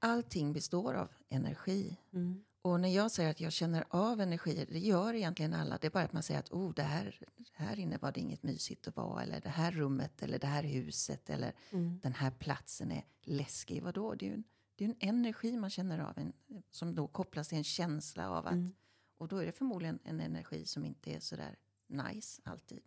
allting består av energi. Mm. Och när jag säger att jag känner av energier, det gör egentligen alla. Det är bara att man säger att oh, det här, här inne var det inget mysigt att vara. Eller det här rummet, eller det här huset, eller Mm. den här platsen är läskig. Vadå? Det är ju en, det är en energi man känner av, en, som då kopplas till en känsla av att... Mm. Och då är det förmodligen en energi som inte är så där nice alltid.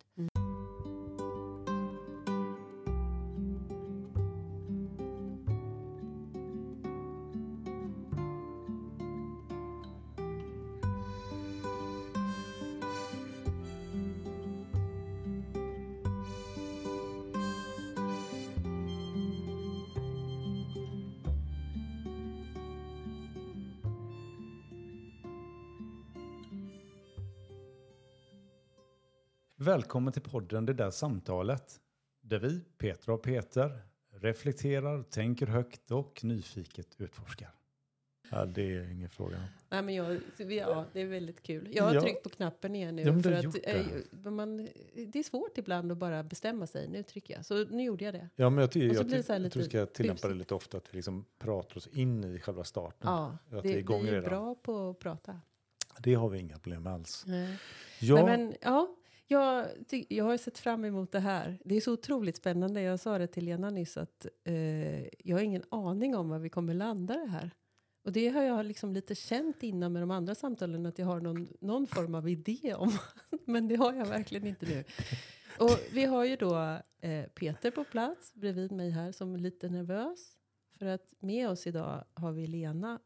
Välkommen till podden Det där samtalet. Där vi, Petra och Peter, reflekterar, tänker högt och nyfiket utforskar. Ja, det är ingen fråga. Nej, men jag, ja, det är väldigt kul. Jag har Ja. tryckt på knappen igen nu. Ja, för att, eh, det. man, det är svårt ibland att bara bestämma sig. Nu trycker jag. Så nu gjorde jag det. Ja, men jag, så jag, här jag tror vi lite ska tillämpa det lite ofta, att vi liksom pratar oss in i själva starten. Ja, att det, det är igång vi är redan. bra på att prata. Det har vi inga problem med alls. Nej. Ja, Nej, men, ja, jag, ty- jag har sett fram emot det här. Det är så otroligt spännande. Jag sa det till Lena nyss att eh, jag har ingen aning om var vi kommer landa det här. Och det har jag liksom lite känt innan med de andra samtalen att jag har någon, någon form av idé om. Men det har jag verkligen inte nu. Och vi har ju då eh, Peter på plats bredvid mig här som är lite nervös. För att med oss idag har vi Lena,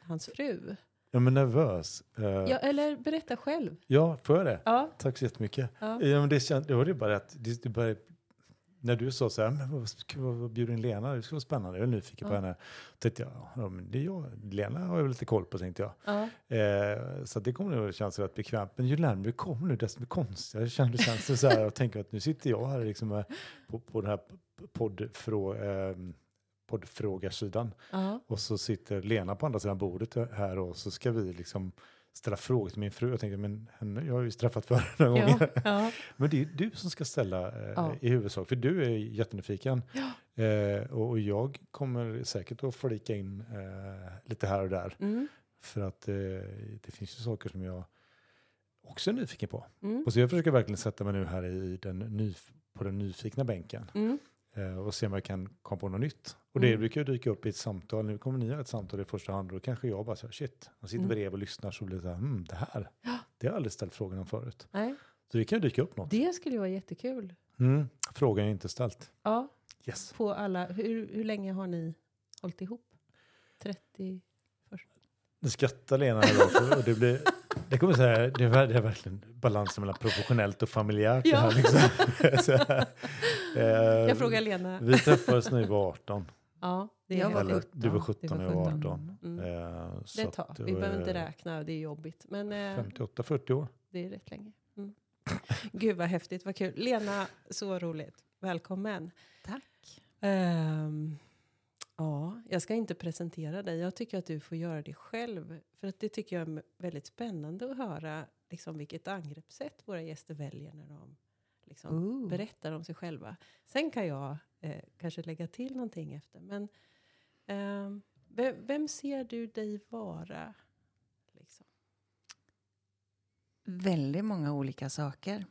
hans fru ja, men nervös. Eh, Ja, ja. eller berätta själv. får jag det? Ja, Tack så jättemycket. ja. Ja, men det, känd, det var det bara att det, det bara, när du sa så här, men vad, vad, vad bjuder in Lena? Det ska vara spännande, jag är nyfiken på Ja. henne. tänkte jag, ja, men det är jag. Lena har jag väl lite koll på tänkte jag. ja. Eh, så det kommer nog kännas rätt bekvämt. Men ju närmare vi kommer nu desto konstigare känns det. Så här, och tänker att nu sitter jag här liksom med, på, på den här poddfrå, eh, poddfrågarsidan. ja. Och så sitter Lena på andra sidan bordet här och så ska vi liksom ställa frågor till min fru. Jag tänkte, men henne, jag har ju träffat förr några Ja, gånger. ja. Men det är du som ska ställa eh, Ja. i huvudsak, för du är jättenyfiken. Eh, och, och jag kommer säkert att flika in eh, lite här och där. Mm, För att eh, det finns ju saker som jag också är nyfiken på. mm, Och så jag försöker verkligen sätta mig nu här i den nyf- på den nyfikna bänken. mm. Eh, och se om jag kan komma på något nytt. Och det Mm. brukar ju dyka upp i ett samtal. Nu kommer ni ha ett samtal i första hand. Och då kanske jag bara säger shit. Jag sitter Mm. bredvid och lyssnar så blir det så här, hmm, det här. Det har jag aldrig ställt frågan om förut. Nej, Så det kan ju dyka upp något. det skulle ju vara jättekul. Mm. Frågan är inte ställt. Ja, Yes. på alla. Hur, hur länge har ni hållit ihop? 30? Nu skrattar Lena då, för- och det blir... Det kommer så här, det är, det är verkligen balansen mellan professionellt och familjärt. Ja. Det här, liksom. så här. Eh, Jag frågar Lena. Vi träffades när vi var 18. Ja, det Jag var Eller, 17. du var Du 17 och jag var 17. 18. Mm. Eh, Det så är ett tag. att Vi behöver inte eh, räkna, det är jobbigt. Men eh, 58-40 år. det är rätt länge. Mm. Gud vad häftigt, vad kul. Lena, så roligt. Välkommen. Tack. Ehm, ja, jag ska inte presentera dig. Jag tycker att du får göra det själv. För att det tycker jag är väldigt spännande att höra liksom, vilket angreppssätt våra gäster väljer när de liksom, Ooh. berättar om sig själva. Sen kan jag eh, kanske lägga till någonting efter. Men ehm, vem, vem ser du dig vara? Liksom? Väldigt många olika saker.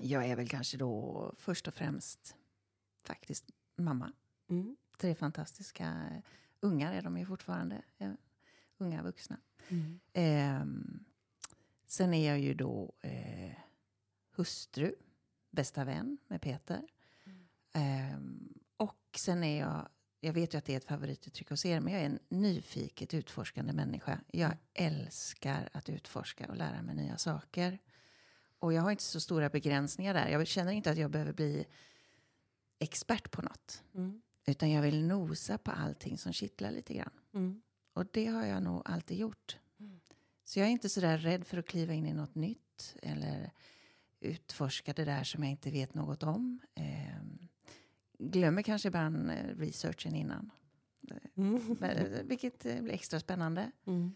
Jag är väl kanske då först och främst faktiskt mamma. Mm. Tre fantastiska eh, ungar är de ju fortfarande. eh, Unga vuxna. Mm. Ehm, sen är jag ju då eh, hustru, bästa vän med Peter. Ehm, och sen är jag, jag vet ju att det är ett favorituttryck hos er, men jag är en nyfiket utforskande människa. Jag älskar att utforska och lära mig nya saker. Och jag har inte så stora begränsningar där. Jag känner inte att jag behöver bli expert på något. Mm. Utan jag vill nosa på allting som kittlar lite grann. Mm. Och det har jag nog alltid gjort. Mm. Så jag är inte så där rädd för att kliva in i något nytt eller utforska det där som jag inte vet något om. Ehm, glömmer kanske ibland eh, researchen innan. Mm. Men, eh, Vilket eh, blir extra spännande. Mm.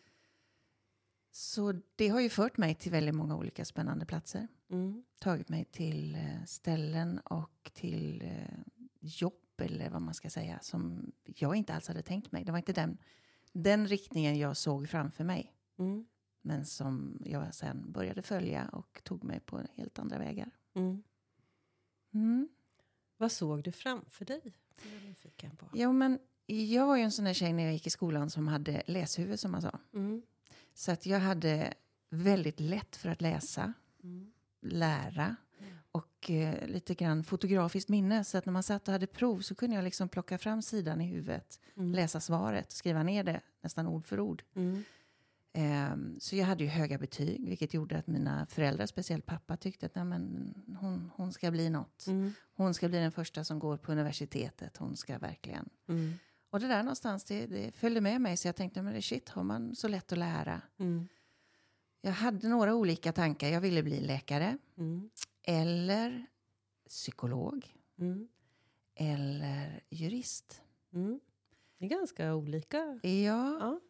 Så det har ju fört mig till väldigt många olika spännande platser. Mm. Tagit mig till eh, ställen och till eh, jobb kropp eller vad man ska säga som jag inte alls hade tänkt mig. Det var inte den, den riktningen jag såg framför mig. Mm. Men som jag sen började följa och tog mig på helt andra vägar. Mm. Mm. Vad såg du framför dig? Jag på. Jo, men jag var ju en sån där tjej när jag gick i skolan som hade läshuvud som man sa. Mm. Så att jag hade väldigt lätt för att läsa, Mm. lära och eh, lite grann fotografiskt minne. Så att när man satt och hade prov så kunde jag liksom plocka fram sidan i huvudet, Mm. läsa svaret, skriva ner det nästan ord för ord. Mm. Ehm, så jag hade ju höga betyg, vilket gjorde att mina föräldrar, speciellt pappa, tyckte att Nej, men hon, hon ska bli något. Mm. Hon ska bli den första som går på universitetet. Hon ska verkligen. Mm. Och det där någonstans, det, det följde med mig. Så jag tänkte, men shit, har man så lätt att lära? Mm. Jag hade några olika tankar. Jag ville bli läkare Mm. Eller psykolog Mm. eller jurist. Mm. Det är ganska olika. Ja, Ja.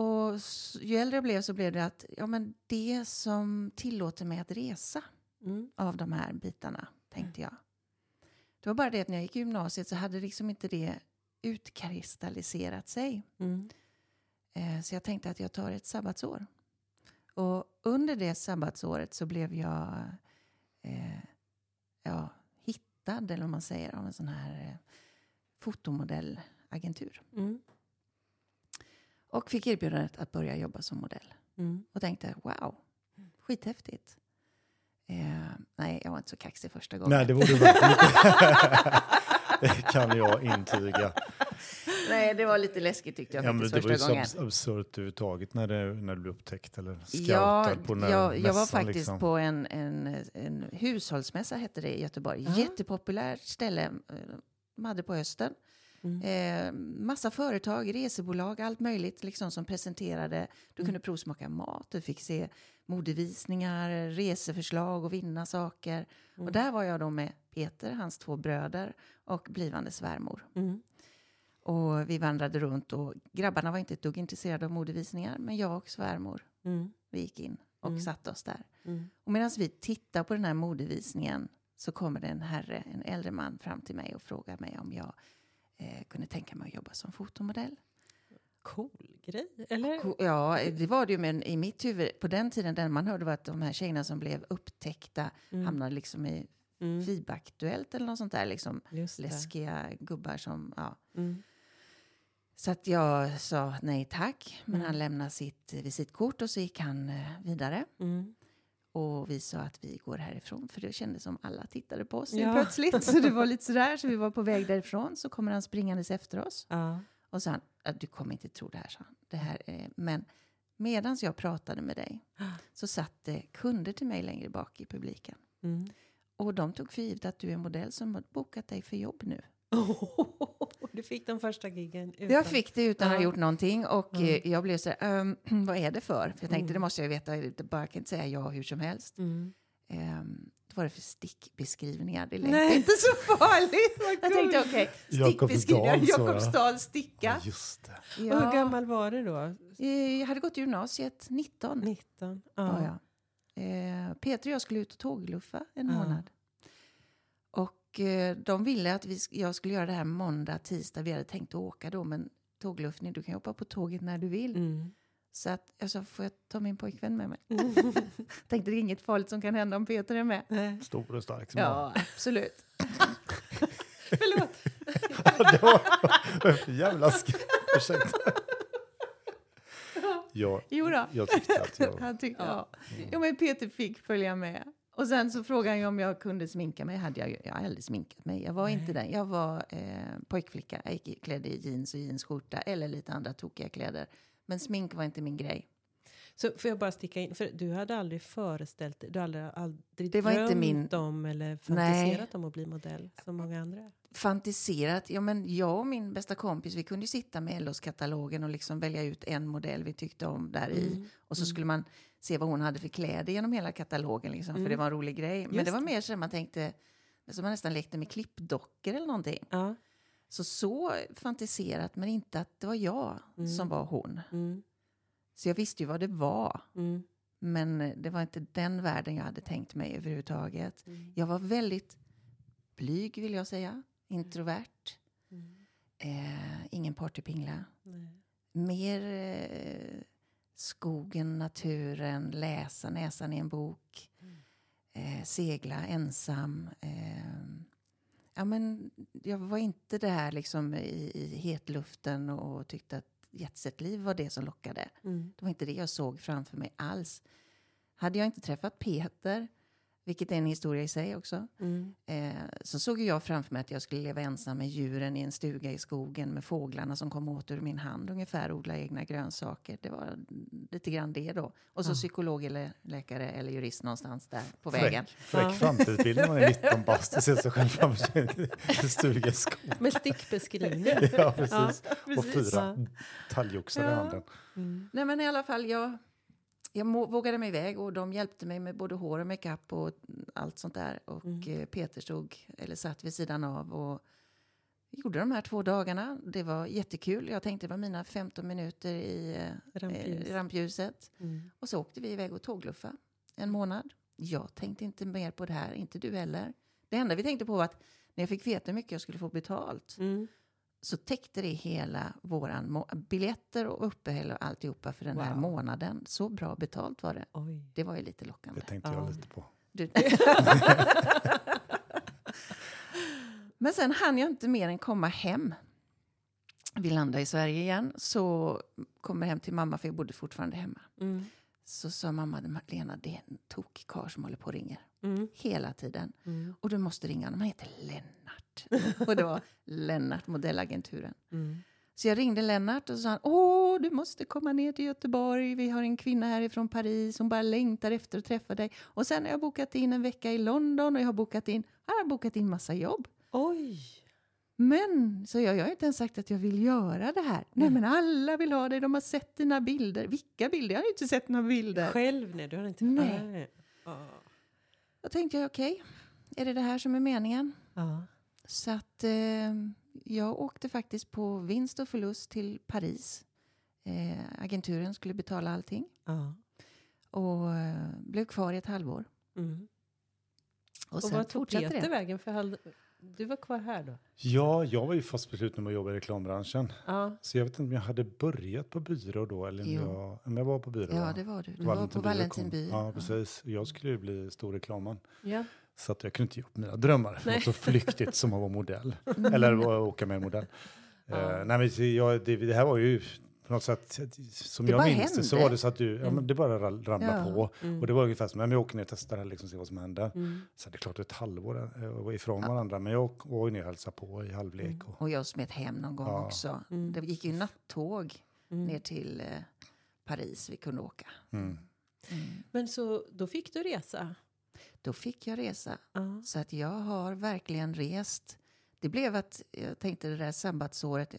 och ju äldre jag blev så blev det att ja, men det som tillåter mig att resa Mm. av de här bitarna, tänkte jag. Det var bara det att när jag gick i gymnasiet så hade liksom inte det utkristalliserat sig. Mm. Eh, Så jag tänkte att jag tar ett sabbatsår. Och under det sabbatsåret så blev jag eh, ja, hittad, eller vad man säger, av en sån här eh, fotomodellagentur. Mm. Och fick erbjudandet att börja jobba som modell. Mm. Och tänkte, wow, skithäftigt. Eh, nej, jag var inte så kaxig första gången. Nej, det borde du verkligen inte. Det kan jag intyga. Nej, det var lite läskigt tyckte jag Ja, men faktiskt det var ju första så gången. abs- absurt överhuvudtaget när, det, när du blev upptäckt eller scoutad Ja, på den här jag, jag var mässan, faktiskt liksom. på en, en, en hushållsmässa, hette det i Göteborg. Ja. Jättepopulärt ställe eh, de hade på hösten. Mm. Eh, massa företag, resebolag, allt möjligt liksom, som presenterade. Du Mm. kunde provsmaka mat, du fick se modevisningar, reseförslag och vinna saker. Mm. Och där var jag då med Peter, hans två bröder och blivande svärmor. Mm. Och vi vandrade runt och grabbarna var inte ett dugg intresserade av modevisningar, men jag och svärmor, Mm. vi gick in och Mm. satte oss där. Mm. Och medan vi tittar på den här modevisningen så kommer det en herre, en äldre man fram till mig och frågar mig om jag eh, kunde tänka mig att jobba som fotomodell. Cool grej, eller? Ko- Ja, det var det ju, men i mitt huvud, på den tiden, den man hörde var att de här tjejerna som blev upptäckta Mm. hamnade liksom i Mm. FIB-aktuellt eller något sånt där, liksom läskiga gubbar som, ja. Mm. Så att jag sa nej tack, men Mm. han lämnade sitt visitkort och så gick han eh, vidare. Mm. Och vi sa att vi går härifrån, för det kändes som alla tittade på oss Ja. plötsligt. Så det var lite sådär, så vi var på väg därifrån. Så kommer han springandes efter oss. Ja. Och sa han, "Ja, du kommer inte tro det här, sa han. Det här är... Men medan jag pratade med dig så satt det kunder till mig längre bak i publiken. Mm. Och de tog för givet att du är en modell som har bokat dig för jobb nu. du fick den första giggen utan... Jag fick det utan att ha Ja. gjort någonting och Mm. eh, jag blev så här, "Ehm, vad är det för? För jag tänkte, Mm. det måste jag veta, jag bara kan inte säga ja hur som helst. Mm. Um, vad var det för stickbeskrivningar? Det lät Nej. inte så farligt. Vad Jag tänkte okej, Jakobsdal, stickbeskrivningar. Jakobsdal, sticka. Ja, just det. Och Ja. hur gammal var du då? Eh, Jag hade gått gymnasiet, 19 19? var jag. Eh, Peter och jag skulle ut och tågluffa en Ja. månad. Och eh, de ville att vi, jag skulle göra det här måndag, tisdag. Vi hade tänkt att åka då, men tågluffning, du kan hoppa på tåget när du vill. Mm. Så att jag sa, får jag ta min pojkvän med mig? Tänkte det är inget farligt som kan hända om Peter är med. Stor och stark som. Ja, absolut. Förlåt. det var jävla sk- Ursäkta. Jag, Jo då. jag tyckte att jag... Han tyckte, Ja. ja. Jo, men Peter fick följa med. Och sen så frågade han ju om jag kunde sminka mig. Hade jag, jag har aldrig sminkat mig. Jag var inte den. Jag var eh, pojkflicka. Jag gick klädd i jeans och jeansskjorta eller lite andra tokiga kläder. Men smink var inte min grej. Så får jag bara sticka in, för du hade aldrig föreställt dig, du hade aldrig Det var inte drömt min- om eller fantiserat om att bli modell som många andra? Fantiserat. Ja, men jag och min bästa kompis, vi kunde sitta med LOs-katalogen och liksom välja ut en modell vi tyckte om där i. Mm. Och så skulle man se vad hon hade för kläder genom hela katalogen, liksom, för Mm. det var en rolig grej. Men Just det var mer så att man tänkte, som man nästan lekte med klippdockor eller någonting. Ja. Så så fantiserat, men inte att det var jag Mm. som var hon. Mm. Så jag visste ju vad det var, Mm. men eh, det var inte den världen jag hade tänkt mig överhuvudtaget. Mm. Jag var väldigt blyg, vill jag säga. introvert, Mm. eh, ingen partypingla. Nej. Mer eh, skogen, naturen, läsa näsan i en bok, Mm. eh, segla ensam. Eh, ja, men jag var inte där liksom i, i hetluften och tyckte att jetsetliv var det som lockade. Mm. Det var inte det jag såg framför mig alls. Hade jag inte träffat Peter, vilket är en historia i sig också, Mm. eh, så såg jag framför mig att jag skulle leva ensam med djuren i en stuga i skogen med fåglarna som kom åt ur min hand ungefär, odla egna grönsaker. Det var lite grann det då. Och så Ja. psykolog eller läkare eller jurist någonstans där på vägen. Fräck, fräck Ja. framtidsbild när man är 19 bast och ser sig själv framför sig i en stuga i skogen. Med stickbeskrivning. Ja, precis. Ja, Och precis. fyra talgoxar i Ja. handen. Mm. Nej men i alla fall, jag, jag vågade mig iväg och de hjälpte mig med både hår och makeup och allt sånt där. Och Mm. eh, Peter stod, eller satt vid sidan av och gjorde de här två dagarna. Det var jättekul. Jag tänkte det var mina 15 minuter i eh, Rampljus. eh, rampljuset. Mm. Och så åkte vi iväg och tågluffa en månad. Jag tänkte inte mer på det här, inte du heller. Det enda vi tänkte på var att när jag fick veta hur mycket jag skulle få betalt Mm. Så täckte det hela våran biljetter och uppehälle och alltihopa för den här Wow. månaden. Så bra betalt var det. Oj. Det var ju lite lockande. Det tänkte Ja. jag lite på. Du. Men sen hann jag inte mer än komma hem. Vi landade i Sverige igen, så kommer hem till mamma, för jag bodde fortfarande hemma. Mm. Så sa mamma, Lena, det är en tokig karl som håller på och ringer Mm. hela tiden. Mm. Och du måste ringa honom, han heter Lennart. och det var Lennart, modellagenturen. Mm. Så jag ringde Lennart och sa han, åh, du måste komma ner till Göteborg. Vi har en kvinna härifrån Paris som bara längtar efter att träffa dig. Och sen har jag bokat in en vecka i London och jag har bokat in, jag har bokat in massa jobb. Oj! Men, så jag, jag har inte ens sagt att jag vill göra det här. Nej, men alla vill ha dig, de har sett dina bilder. Vilka bilder? Jag har inte sett några bilder. Själv? Nej, du har inte... Nej. Ja. Då tänkte jag, okej, är det det här som är meningen? Ja. Så att eh, jag åkte faktiskt på vinst och förlust till Paris. Eh, agenturen skulle betala allting. Ja. Och eh, blev kvar i ett halvår. Mm. Och Och sen vad tog fortsatte Peter det. vägen? För hal- du var kvar här då? Ja, jag var ju fast besluten om att jobba i reklambranschen. Ja. Så jag vet inte om jag hade börjat på byrå då eller om jag, om jag var på byrå. Ja, det var du. Du var på Valentin Valentinby. Ja, precis. Jag skulle ju bli stor reklamman. ja. Så att jag kunde inte ge upp mina drömmar. Nej. Något så flyktigt som att vara modell. Mm. Eller att åka med en modell. Ja. Eh, nej, men jag, det, det här var ju på något sätt, som Det jag minns det, så hände. var det så att du, ja, men det bara ra- ramlade Ja. på. Mm. Och det var ungefär som, men jag åker ner och testar här, liksom, se vad som händer. Mm. Så det är klart ett halvår eh, ifrån varandra, men jag var ju ner och hälsade på i halvlek. Mm. Och, Och jag smet hem någon gång Ja. också. Mm. Det gick ju nattåg Mm. ner till eh, Paris vi kunde åka. mm. Mm. Men så då fick du resa? Då fick jag resa. Ja. Så att jag har verkligen rest. Det blev att jag tänkte det där sabbatsåret,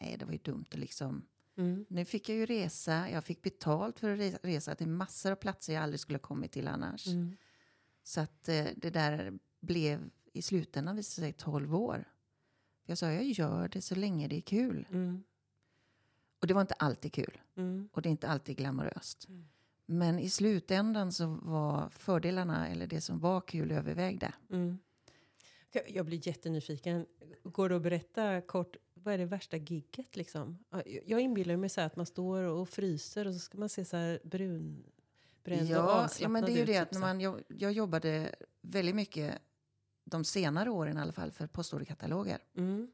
nej det var ju dumt att liksom Mm. Nu fick jag ju resa, jag fick betalt för att re- resa till massor av platser jag aldrig skulle ha kommit till annars. Mm. Så att eh, det där blev i slutändan visade sig 12 år. Jag sa jag gör det så länge det är kul. Mm. Och det var inte alltid kul Mm. och det är inte alltid glamoröst. Mm. Men i slutändan så var fördelarna, eller det som var kul, övervägde. Mm. Jag- Jag blir jättenyfiken. Går det att berätta kort, vad är det värsta gigget liksom? Ja, jag- inbillar mig så här att man står och fryser och så ska man se så här brun, bränd och Ja, ja, avslappnad men det är ju det typ att när så. man, jag, jag jobbade väldigt mycket de senare åren i alla fall för postorderkataloger. Mm.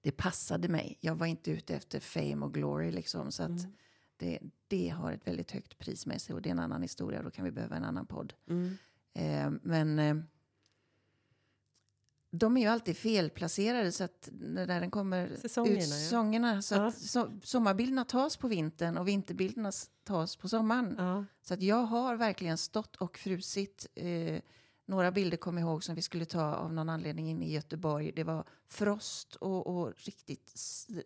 Det passade mig. Jag var inte ute efter fame och glory liksom. Så att Mm. det, det har ett väldigt högt pris med sig och det är en annan historia. Då kan vi behöva en annan podd. Mm. Eh, men eh, de är ju alltid felplacerade så att när den kommer Säsongerna, ut ja. säsongerna så Ja. att so sommarbilderna tas på vintern och vinterbilderna tas på sommaren. Ja. Så att jag har verkligen stått och frusit. Eh, några bilder kom jag ihåg som vi skulle ta av någon anledning in i Göteborg. Det var frost och, och riktigt,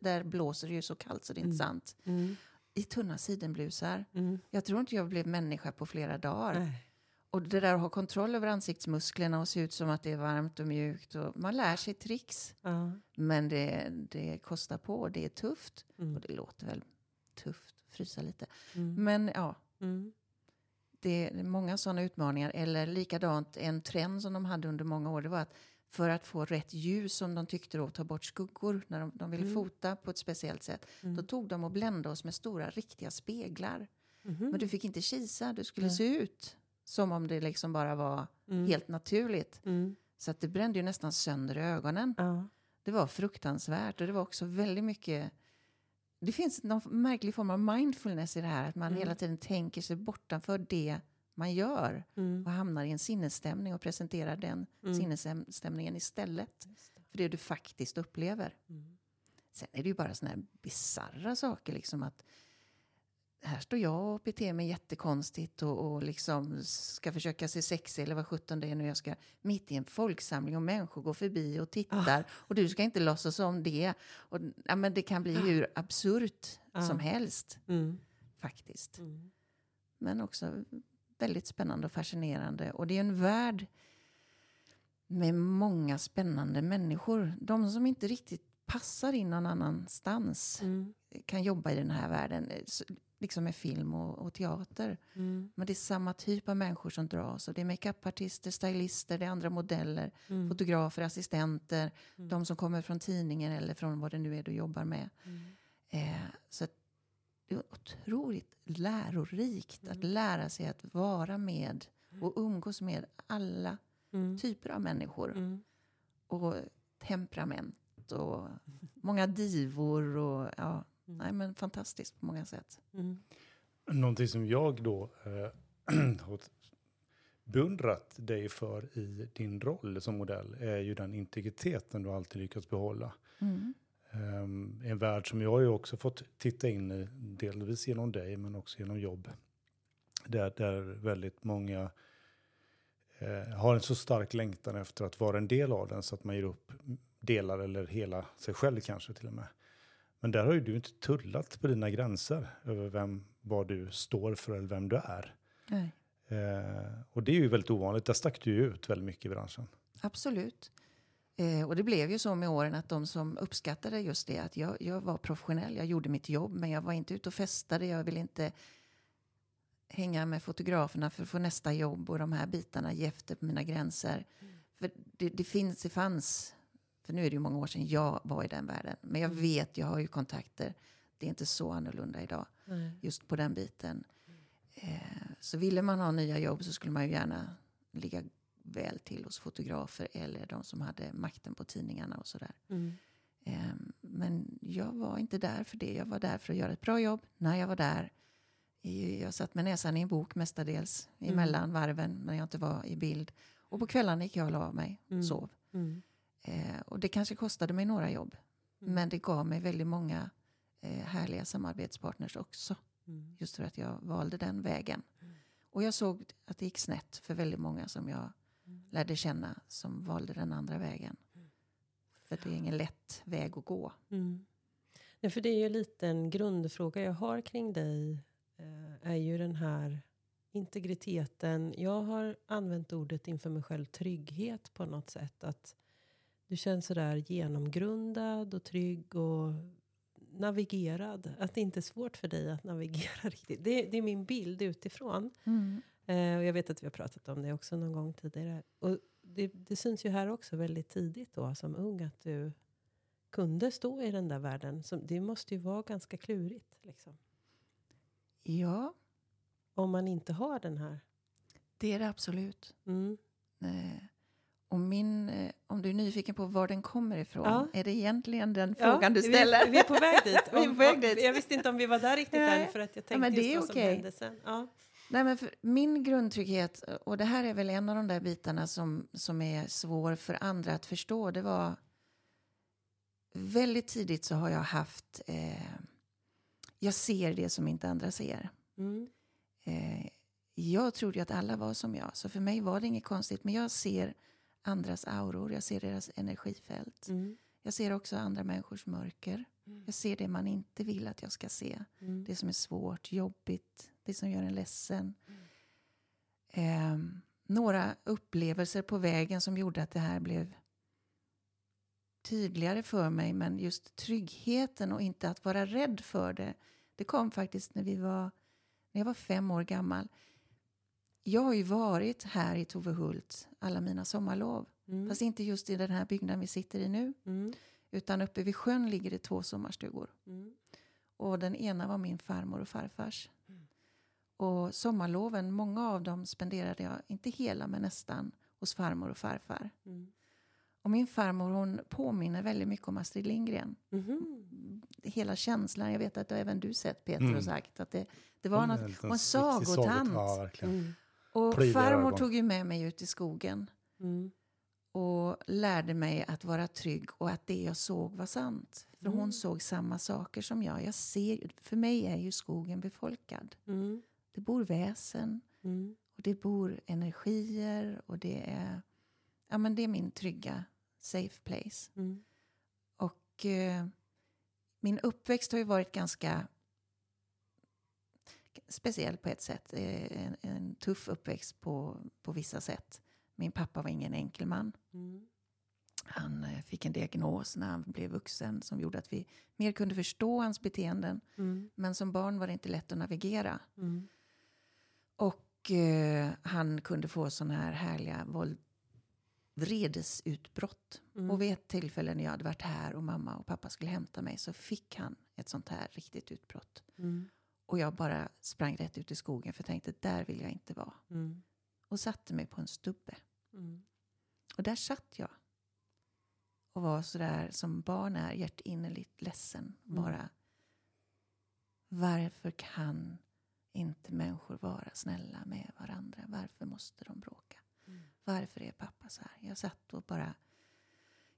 där blåser det ju så kallt så det är inte Mm. sant. Mm. I tunna sidenblusar. Mm. Jag tror inte jag blev människa på flera dagar. Nej. Och det där att ha kontroll över ansiktsmusklerna och se ut som att det är varmt och mjukt. Och man lär sig tricks. Ja. Men det, det kostar på, det är tufft. Mm. Och det låter väl tufft, frysa lite. Mm. Men ja, Mm. det är många sådana utmaningar. Eller likadant, en trend som de hade under många år, det var att för att få rätt ljus som de tyckte då, ta bort skuggor när de, de ville Mm. fota på ett speciellt sätt. Mm. Då tog de och blände oss med stora riktiga speglar. Mhm. Men du fick inte kisa, du skulle se ut som om det liksom bara var Mm. helt naturligt. Mm. Så att det brände ju nästan sönder ögonen. Ja. Det var fruktansvärt och det var också väldigt mycket... Det finns någon märklig form av mindfulness i det här, att man Mm. hela tiden tänker sig bortanför det man gör Mm. och hamnar i en sinnesstämning och presenterar den Mm. sinnesstämningen istället för det du faktiskt upplever. Mm. Sen är det ju bara såna här bisarra saker, liksom att här står jag och beter mig jättekonstigt och, och liksom ska försöka se sexig eller vad sjutton det är nu jag ska mitt i en folksamling och människor går förbi och tittar och du ska inte låtsas om det. Och, ja, men det kan bli hur absurt Ja. som helst Mm. faktiskt. Mm. Men också väldigt spännande och fascinerande. Och det är en värld med många spännande människor. De som inte riktigt passar in någon annanstans Mm. kan jobba i den här världen. Liksom med film och, och teater. Mm. Men det är samma typ av människor som dras. Och det är makeupartister, stylister, det är andra modeller, Mm. fotografer, assistenter. Mm. De som kommer från tidningen eller från vad det nu är du jobbar med. Mm. Eh, så det är otroligt lärorikt att Mm. lära sig att vara med och umgås med alla Mm. typer av människor. Mm. Och temperament och många divor. Och, ja, Mm. nej, men fantastiskt på många sätt. Mm. Någonting som jag då eh, har beundrat dig för i din roll som modell är ju den integriteten du alltid lyckats behålla. Mm. Um, en värld som jag ju också fått titta in i, delvis genom dig men också genom jobb. Där, där väldigt många eh, har en så stark längtan efter att vara en del av den så att man ger upp delar eller hela sig själv kanske till och med. Men där har ju du inte tullat på dina gränser över vem, vad du står för eller vem du är. Nej, Eh, och det är ju väldigt ovanligt. Där stack du ju ut väldigt mycket i branschen. absolut. Eh, och det blev ju så med åren att de som uppskattade just det, att jag, jag var professionell, jag gjorde mitt jobb, men jag var inte ute och festade, jag ville inte hänga med fotograferna för att få nästa jobb och de här bitarna ge efter på mina gränser. För det, det finns, det fanns, för nu är det ju många år sedan jag var i den världen, men jag vet, jag har ju kontakter, det är inte så annorlunda idag, Nej. just på den biten. Eh, så ville man ha nya jobb så skulle man ju gärna ligga väl till hos fotografer eller de som hade makten på tidningarna och sådär. Mm. Eh, men jag var inte där för det. Jag var där för att göra ett bra jobb. När jag var där, jag satt med näsan i en bok mestadels, Mm. emellan varven när jag inte var i bild. Och på kvällarna gick jag och la mig, Mm. sov. Mm. Eh, och det kanske kostade mig några jobb. Mm. Men det gav mig väldigt många eh, härliga samarbetspartners också. Mm. Just för att jag valde den vägen. Mm. Och jag såg att det gick snett för väldigt många som jag Mm. lärde känna som valde den andra vägen. För det är ingen lätt väg att gå. Mm. Nej, för det är ju lite en grundfråga jag har kring dig. Eh, är ju den här integriteten. Jag har använt ordet inför mig själv trygghet på något sätt. Att du känns sådär genomgrundad och trygg och navigerad. Att det inte är svårt för dig att navigera riktigt. Det, det är min bild utifrån. Eh, och jag vet att vi har pratat om det också någon gång tidigare. Och det, det syns ju här också väldigt tidigt då som ung att du kunde stå i den där världen. Som, det måste ju vara ganska klurigt. Liksom. Ja, Om man inte har den här. det är det absolut. Mm. Eh, och min, eh, om du är nyfiken på var den kommer ifrån, Ja. är det egentligen den Ja, frågan du vi- ställer? Vi, är på väg dit. Vi är på väg dit. Jag visste inte om vi var där riktigt Nej. än. För att jag Ja, tänkte men det just är vad som okej. hände sen. Ja. Nej, men min grundtrygghet, och det här är väl en av de där bitarna som, som är svår för andra att förstå, det var väldigt tidigt så har jag haft, eh, jag ser det som inte andra ser. Mm. Eh, jag trodde ju att alla var som jag, så för mig var det inget konstigt, men jag ser andras auror, jag ser deras energifält. Mm. Jag ser också andra människors mörker. Mm. Jag ser det man inte vill att jag ska se. Mm. Det som är svårt, jobbigt, det som gör en ledsen. Eh, några upplevelser på vägen som gjorde att det här blev tydligare för mig. Men just tryggheten och inte att vara rädd för det. Det kom faktiskt när, vi var, när jag var fem år gammal. Jag har ju varit här i Tovehult alla mina sommarlov. Mm. Fast inte just i den här byggnaden vi sitter i nu. Mm. Utan uppe vid sjön ligger det två sommarstugor. Mm. Och den ena var min farmor och farfars. Och sommarloven, många av dem spenderade jag, inte hela men nästan, hos farmor och farfar. Mm. Och min farmor hon påminner väldigt mycket om Astrid Lindgren. Mhm. Hela känslan, jag vet att även du sett Peter Mm. och sagt att det, det var Hon något, och en sagotant. Ja, verkligen. Mm. Och farmor ögon. tog ju med mig ut i skogen Mm. och lärde mig att vara trygg och att det jag såg var sant. För Mm. hon såg samma saker som jag. jag ser, för mig är ju skogen befolkad. Mm. Det bor väsen Mm. och det bor energier och det är, ja, men det är min trygga safe place. Mm. Och eh, min uppväxt har ju varit ganska speciell på ett sätt. Eh, En, en tuff uppväxt på, på vissa sätt. Min pappa var ingen enkel man. Mm. Han eh, fick en diagnos när han blev vuxen som gjorde att vi mer kunde förstå hans beteenden. Mm. Men som barn var det inte lätt att navigera. Mm. Och eh, han kunde få sådana här härliga våld, vredesutbrott. Mm. Och vid ett tillfälle när jag hade varit här och mamma och pappa skulle hämta mig så fick han ett sånt här riktigt utbrott. Mm. Och jag bara sprang rätt ut i skogen för jag tänkte där vill jag inte vara. Mm. Och satte mig på en stubbe. Mm. Och där satt jag. Och var sådär som barn är, hjärtinnerligt ledsen. Mm. Bara, varför kan inte människor vara snälla med varandra? Varför måste de bråka? Mm. Varför är pappa så här? Jag satt och bara,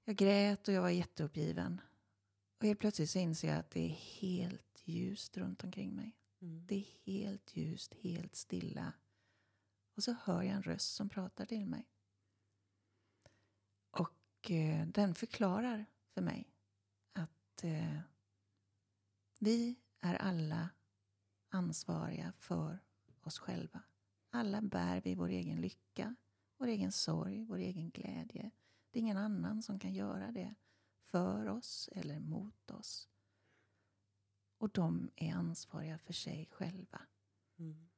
jag grät och jag var jätteuppgiven. Och helt plötsligt så inser jag att det är helt ljust runt omkring mig. Mm. Det är helt ljust, helt stilla. Och så hör jag en röst som pratar till mig. Och eh, den förklarar för mig att eh, vi är alla ansvariga för oss själva. Alla bär vi vår egen lycka, vår egen sorg, vår egen glädje. Det är ingen annan som kan göra det för oss eller mot oss. Och de är ansvariga för sig själva. Mm.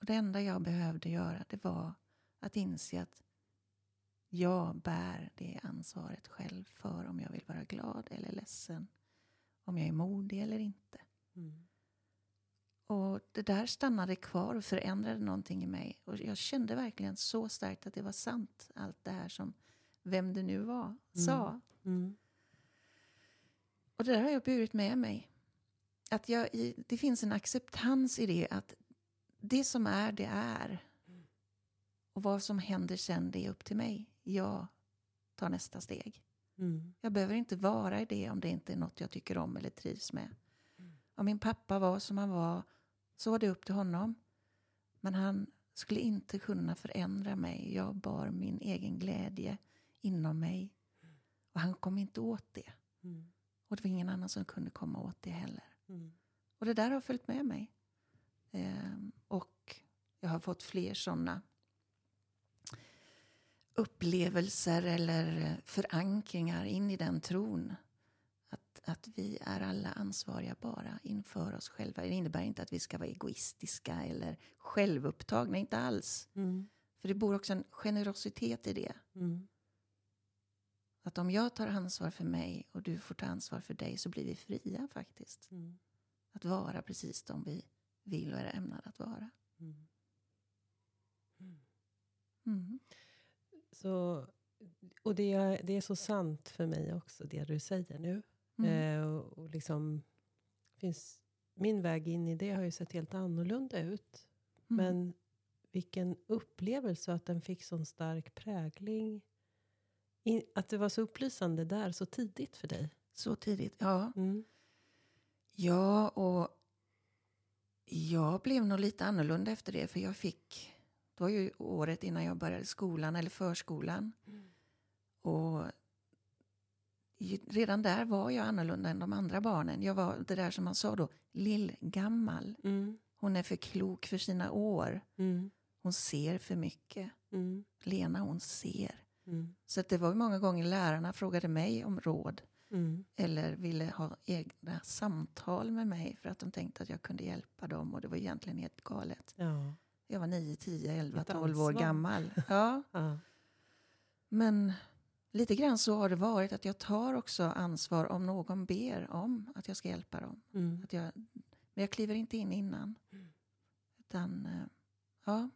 Och det enda jag behövde göra det var att inse att jag bär det ansvaret själv för om jag vill vara glad eller ledsen. Om jag är modig eller inte. Mm. Och det där stannade kvar och förändrade någonting i mig. Och jag kände verkligen så starkt att det var sant. Allt det här som vem det nu var sa. Mm. Och det där har jag burit med mig. Att jag, det finns en acceptans i det att det som är, det är. Och vad som händer sen, det är upp till mig. Jag tar nästa steg. Mm. Jag behöver inte vara i det om det inte är något jag tycker om eller trivs med. Om min pappa var som han var så var det upp till honom. Men han skulle inte kunna förändra mig. Jag bar min egen glädje inom mig. Och han kom inte åt det. Mm. Och det var ingen annan som kunde komma åt det heller. Mm. Och det där har följt med mig. Ehm, och jag har fått fler sådana upplevelser eller förankringar in i den tron. Att, att vi är alla ansvariga bara inför oss själva. Det innebär inte att vi ska vara egoistiska eller självupptagna, inte alls. Mm. För det bor också en generositet i det. Mm. Att om jag tar ansvar för mig och du får ta ansvar för dig så blir vi fria faktiskt. Mm. Att vara precis de vi vill och är ämnade att vara. Mm. Mm. Så, och det är, det är så sant för mig också, det du säger nu. Mm. Eh, och, och liksom, finns, min väg in i det har ju sett helt annorlunda ut. Mm. Men vilken upplevelse att den fick sån stark prägling. In, att det var så upplysande där så tidigt för dig. Så tidigt, ja. Mm. Ja, och jag blev nog lite annorlunda efter det. För jag fick, det var ju året innan jag började skolan eller förskolan. Och ju- redan där var jag annorlunda än de andra barnen. Jag var det där som man sa då, lillgammal. Mm. Hon är för klok för sina år. Mm. Hon ser för mycket. Mm. Lena hon ser. Mm. Så att det var många gånger lärarna frågade mig om råd. Mm. Eller ville ha egna samtal med mig för att de tänkte att jag kunde hjälpa dem. Och det var egentligen helt galet. Ja. Jag var 9, 10, 11, Ett 12 år gammal. Ja. Ja. Men lite grann så har det varit att jag tar också ansvar om någon ber om att jag ska hjälpa dem. Mm. Att jag, men jag kliver inte in innan. Utan, eh, ja.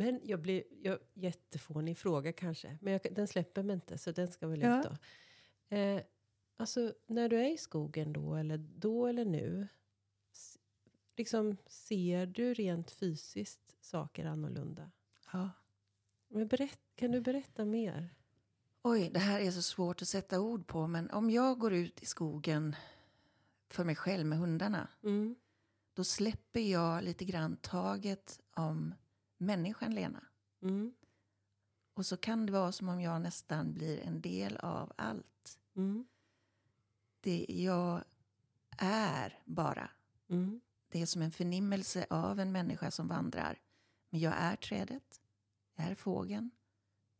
Men jag blir, jag, jättefånig fråga kanske, men jag, den släpper mig inte så den ska väl Ja. ut då. Eh, alltså när du är i skogen då, eller då eller nu, liksom ser du rent fysiskt saker annorlunda? ja. Men berätt, kan du berätta mer? Oj, det här är så svårt att sätta ord på. Men om jag går ut i skogen för mig själv med hundarna. Mm. Då släpper jag lite grann taget om människan Lena. Mm. Och så kan det vara som om jag nästan blir en del av allt. Mm. Det jag är bara. Mm. Det är som en förnimmelse av en människa som vandrar. Men jag är trädet, jag är fågeln,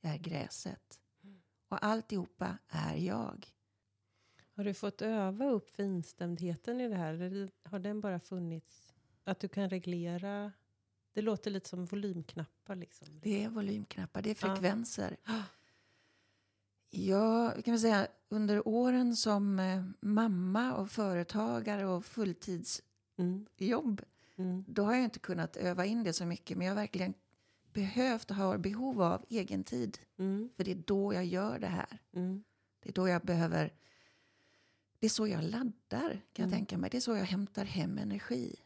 jag är gräset. Och alltihopa är jag. Har du fått öva upp finstämdheten i det här? Eller har den bara funnits? Att du kan reglera? Det låter lite som volymknappar liksom. Det är volymknappar, det är Ja. frekvenser. Jag kan väl säga under åren som eh, mamma och företagare och fulltidsjobb, Mm. Mm. då har jag inte kunnat öva in det så mycket. Men jag har verkligen behövt och har behov av egen tid. Mm. För det är då jag gör det här. Mm. Det är då jag behöver... Det är så jag laddar, kan jag Mm. tänka mig. Det är så jag hämtar hem energi.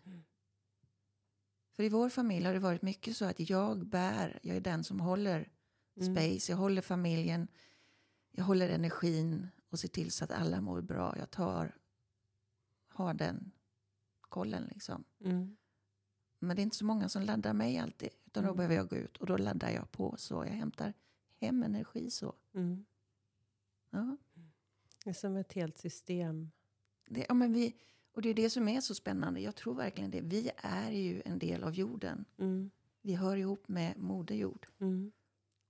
För i vår familj har det varit mycket så att jag bär, jag är den som håller Mm. space, jag håller familjen, jag håller energin och ser till så att alla mår bra. Jag tar, har den kollen liksom. Mm. Men det är inte så många som laddar mig alltid. Utan då Mm. behöver jag gå ut och då laddar jag på så. Jag hämtar hem energi så. Mm. Ja. Det är som ett helt system. Det, ja, men vi, och det är det som är så spännande. Jag tror verkligen det. Vi är ju en del av jorden. Mm. Vi hör ihop med Moder Jord. Mm.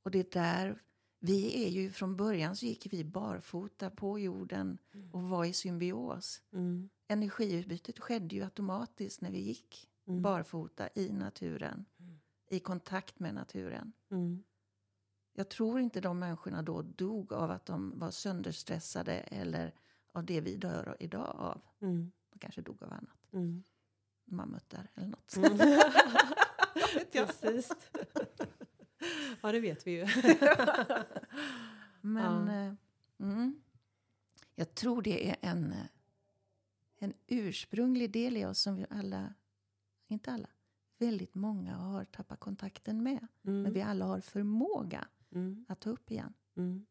Och det är där, vi är ju från början så gick vi barfota på jorden och var i symbios. Mm. Energiutbytet skedde ju automatiskt när vi gick Mm. barfota i naturen. I kontakt med naturen. Mm. Jag tror inte de människorna då dog av att de var sönderstressade eller av det vi dör idag av. Mm. Kanske dog av annat. Mm. Mammutar eller något. Mm. Precis. ja, det vet vi ju. Men Ja. eh, mm, jag tror det är en, eh, en ursprunglig del i oss som vi alla, inte alla, väldigt många har tappat kontakten med. Men vi Mm. alla har förmåga Mm. att ta upp igen. Mm.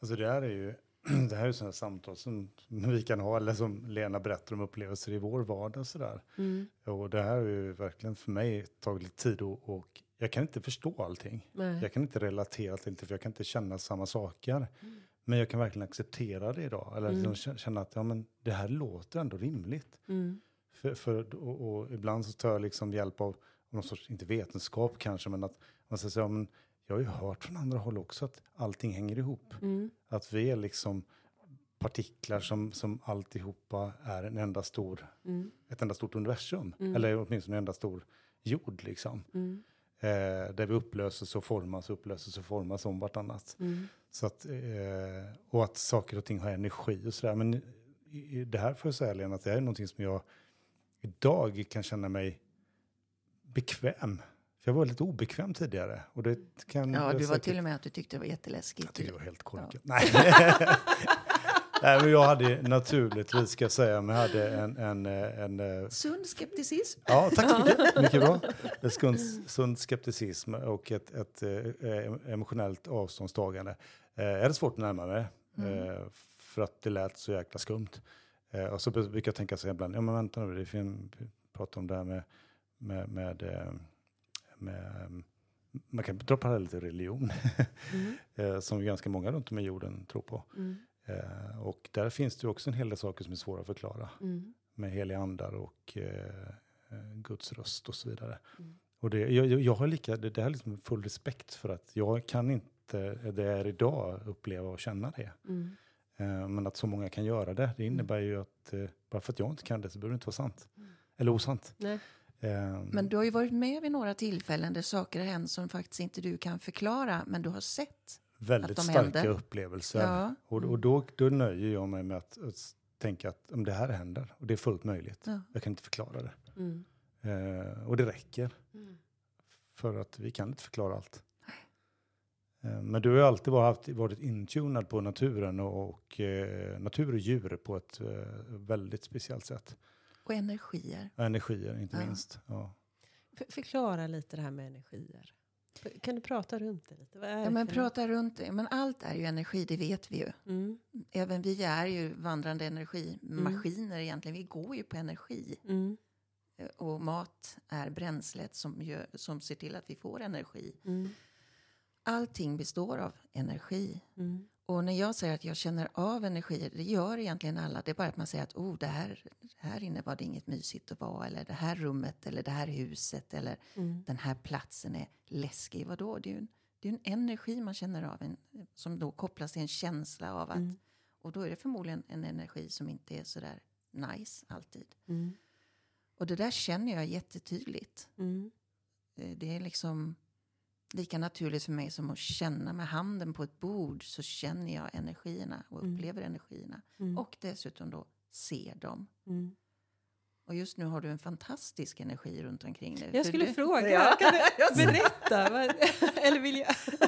Alltså det här är ju det här är sådana samtal som vi kan ha, eller som Lena berättar om upplevelser i vår vardag sådär. Mm. Och det här har ju verkligen för mig tagit lite tid och, och jag kan inte förstå allting. Nej. Jag kan inte relatera till det, för jag kan inte känna samma saker. Men jag kan verkligen acceptera det idag. Eller Mm. liksom känna att ja, men det här låter ändå rimligt. Mm. För, för, och, och ibland så tar jag liksom hjälp av, av någon sorts, inte vetenskap kanske, men att man säger så, ja, men jag har ju hört från andra håll också att allting hänger ihop. Mm. Att vi är liksom partiklar som, som alltihopa är en enda stor, Mm. ett enda stort universum. Mm. Eller åtminstone en enda stor jord liksom. Mm. Eh, där vi upplöses och formas, upplöses och formas om vartannat. Mm. Så att, eh, och att saker och ting har energi och sådär. Men i, i det här får jag säga Lena, att det är någonting som jag idag kan känna mig bekväm. För jag var lite obekväm tidigare. Och det kan Ja, du var säkert- till och med att du tyckte det var jätteläskigt. Jag tyckte det var helt korkat. Nej. Nej, men jag hade naturligtvis, ska jag säga, men jag hade en... en, eh, en, eh, Sund skepticism. ja, tack så mycket. Mycket bra. En skund, sund skepticism och ett, ett eh, emotionellt avståndstagande. Jag hade svårt att närma mig, eh, för att det lät så jäkla skumt. Och så brukar jag tänka så här ibland, ja men vänta nu, det är fin, vi pratar om det här med, med, med, med man kan dra paralleller till religion, Mm. eh, som ganska många runt om i jorden tror på. Mm. Eh, och där finns det också en hel del saker som är svåra att förklara Mm. med heliga andar och eh, eh, Guds röst och så vidare. Mm. Och det, jag, jag har lika, det, det här är liksom full respekt för att jag kan inte, det är idag, uppleva och känna det. Mm. Eh, men att så många kan göra det, det innebär ju att eh, bara för att jag inte kan det så behöver det inte vara sant. Eller osant. Nej. Eh, Men du har ju varit med vid några tillfällen där saker har hänt som faktiskt inte du kan förklara, men du har sett. väldigt att de starka händer. upplevelser. Ja. Och, och då, då nöjer jag mig med att, att tänka att om det här händer och det är fullt möjligt. Ja. Jag kan inte förklara det. Mm. Eh, och det räcker. Mm. För att vi kan inte förklara allt. Eh, men du har ju alltid varit, varit intunad på naturen och, och eh, natur och djur på ett eh, väldigt speciellt sätt. Och energier. Och energier inte Ja. minst. Ja. För, förklara lite det här med energier. Kan du prata runt det lite? Vad är Ja, det men prata runt det. Men allt är ju energi, det vet vi ju. Mm. Även vi är ju vandrande energimaskiner egentligen. Vi går ju på energi. Mm. Eh, Och mat är bränslet som, gör, som ser till att vi får energi. Mm. Allting består av energi. Mm. Och när jag säger att jag känner av energier, det gör egentligen alla. Det är bara att man säger att oh, det här, här inne var det inget mysigt att vara. Eller det här rummet, eller det här huset, eller Mm. den här platsen är läskig. Vadå? Det är ju en, det är en energi man känner av, en, som då kopplas till en känsla av att... Mm. Och då är det förmodligen en energi som inte är så där nice alltid. Mm. Och det där känner jag jättetydligt. Mm. Eh, Det är liksom lika naturligt för mig som att känna med handen på ett bord så känner jag energierna och Mm. upplever energierna. Mm. Och dessutom då ser dem. Mm. Och just nu har du en fantastisk energi runt omkring dig. Jag skulle du, fråga, Ja. kan du berätta? Eller vill jag?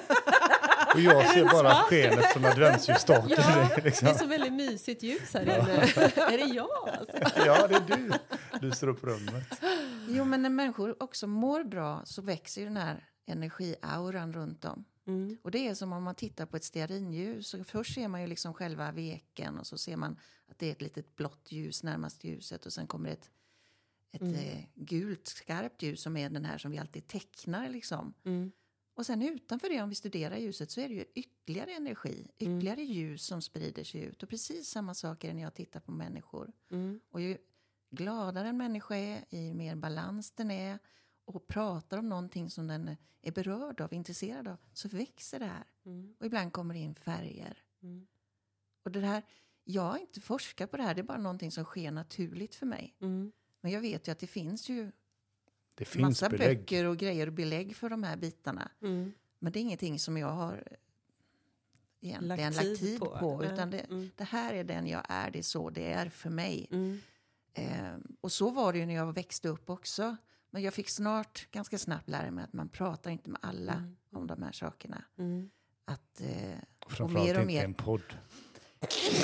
Och jag ser bara skenet från adventsljusstaken. Ja, liksom. det är så väldigt mysigt ljus här inne. är det jag? Alltså? ja, det är du. Du står upp rummet. Jo, men när människor också mår bra så växer ju den här energiauran runt om. Mm. Och det är som om man tittar på ett stearinljus. Så först ser man ju liksom själva veken och så ser man att det är ett litet blått ljus närmast ljuset och sen kommer ett, ett Mm. eh, gult skarpt ljus som är den här som vi alltid tecknar liksom. Mm. Och sen utanför det, om vi studerar ljuset, så är det ju ytterligare energi, Mm. ytterligare ljus som sprider sig ut. Och precis samma sak är det när jag tittar på människor. Mm. Och ju gladare en människa är, ju mer balans den är och pratar om någonting som den är berörd av, intresserad av, så växer det här. Mm. Och ibland kommer det in färger. Mm. Och det här, jag har inte forskat på det här, det är bara någonting som sker naturligt för mig. Mm. Men jag vet ju att det finns ju Det finns massa belägg. böcker och grejer och belägg för de här bitarna. Mm. Men det är ingenting som jag har egentligen Lagt lagt tid tid, på. på. Utan det, Mm. det här är den jag är, det är så det är för mig. Mm. Eh, och så var det ju när jag växte upp också. Men jag fick snart, ganska snabbt lära mig att man pratar inte med alla Mm. om de här sakerna. Mm. Att eh, Framförallt mer och inte mer. en podd.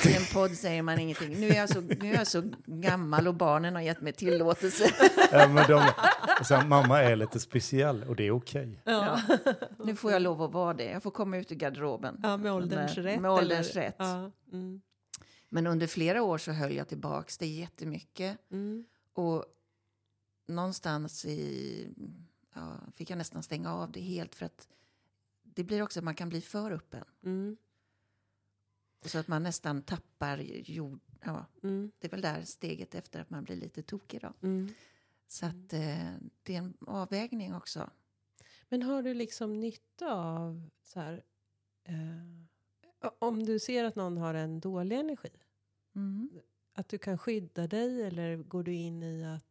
i en podd säger man ingenting. Nu är, jag så, nu är jag så gammal och barnen har gett mig tillåtelse. Ja, men de, alltså, mamma är lite speciell och det är okej. Ja. Nu får jag lov att vara det. Jag får komma ut ur garderoben. ja, med ålderns Med- rätt. med ålderns eller? rätt. Ja. Mm. Men under flera år så höll jag tillbaks det jättemycket. Mm. Och någonstans i, ja, fick jag nästan stänga av det helt för att det blir också att man kan bli för öppen. Mm. Så att man nästan tappar jord. Ja, Mm. det är väl där steget efter att man blir lite tokig då. Mm. Så att eh, det är en avvägning också. Men har du liksom nytta av så här, eh, om du ser att någon har en dålig energi, Mm. att du kan skydda dig eller går du in i att,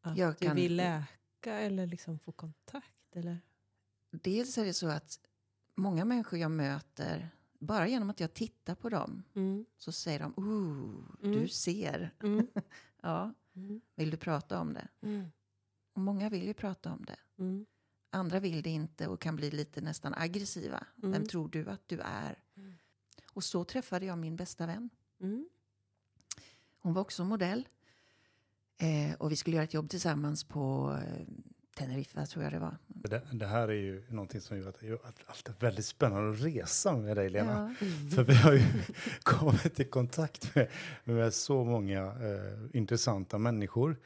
att Jag du kan- vill läka eller liksom få kontakt? Eller? Dels är det så att många människor jag möter, bara genom att jag tittar på dem, Mm. så säger de Mm. du ser. Mm. Ja, Mm. vill du prata om det? Mm. Och många vill ju prata om det. Mm. Andra vill det inte och kan bli lite nästan aggressiva. Mm. Vem tror du att du är? Mm. Och så träffade jag min bästa vän. Mm. Hon var också modell. Eh, och vi skulle göra ett jobb tillsammans på eh, Teneriffa, tror jag det var. Det, det här är ju någonting som gör att det är alltid väldigt spännande att resa med dig, Lena. Ja. För vi har ju kommit i kontakt med, med så många eh, intressanta människor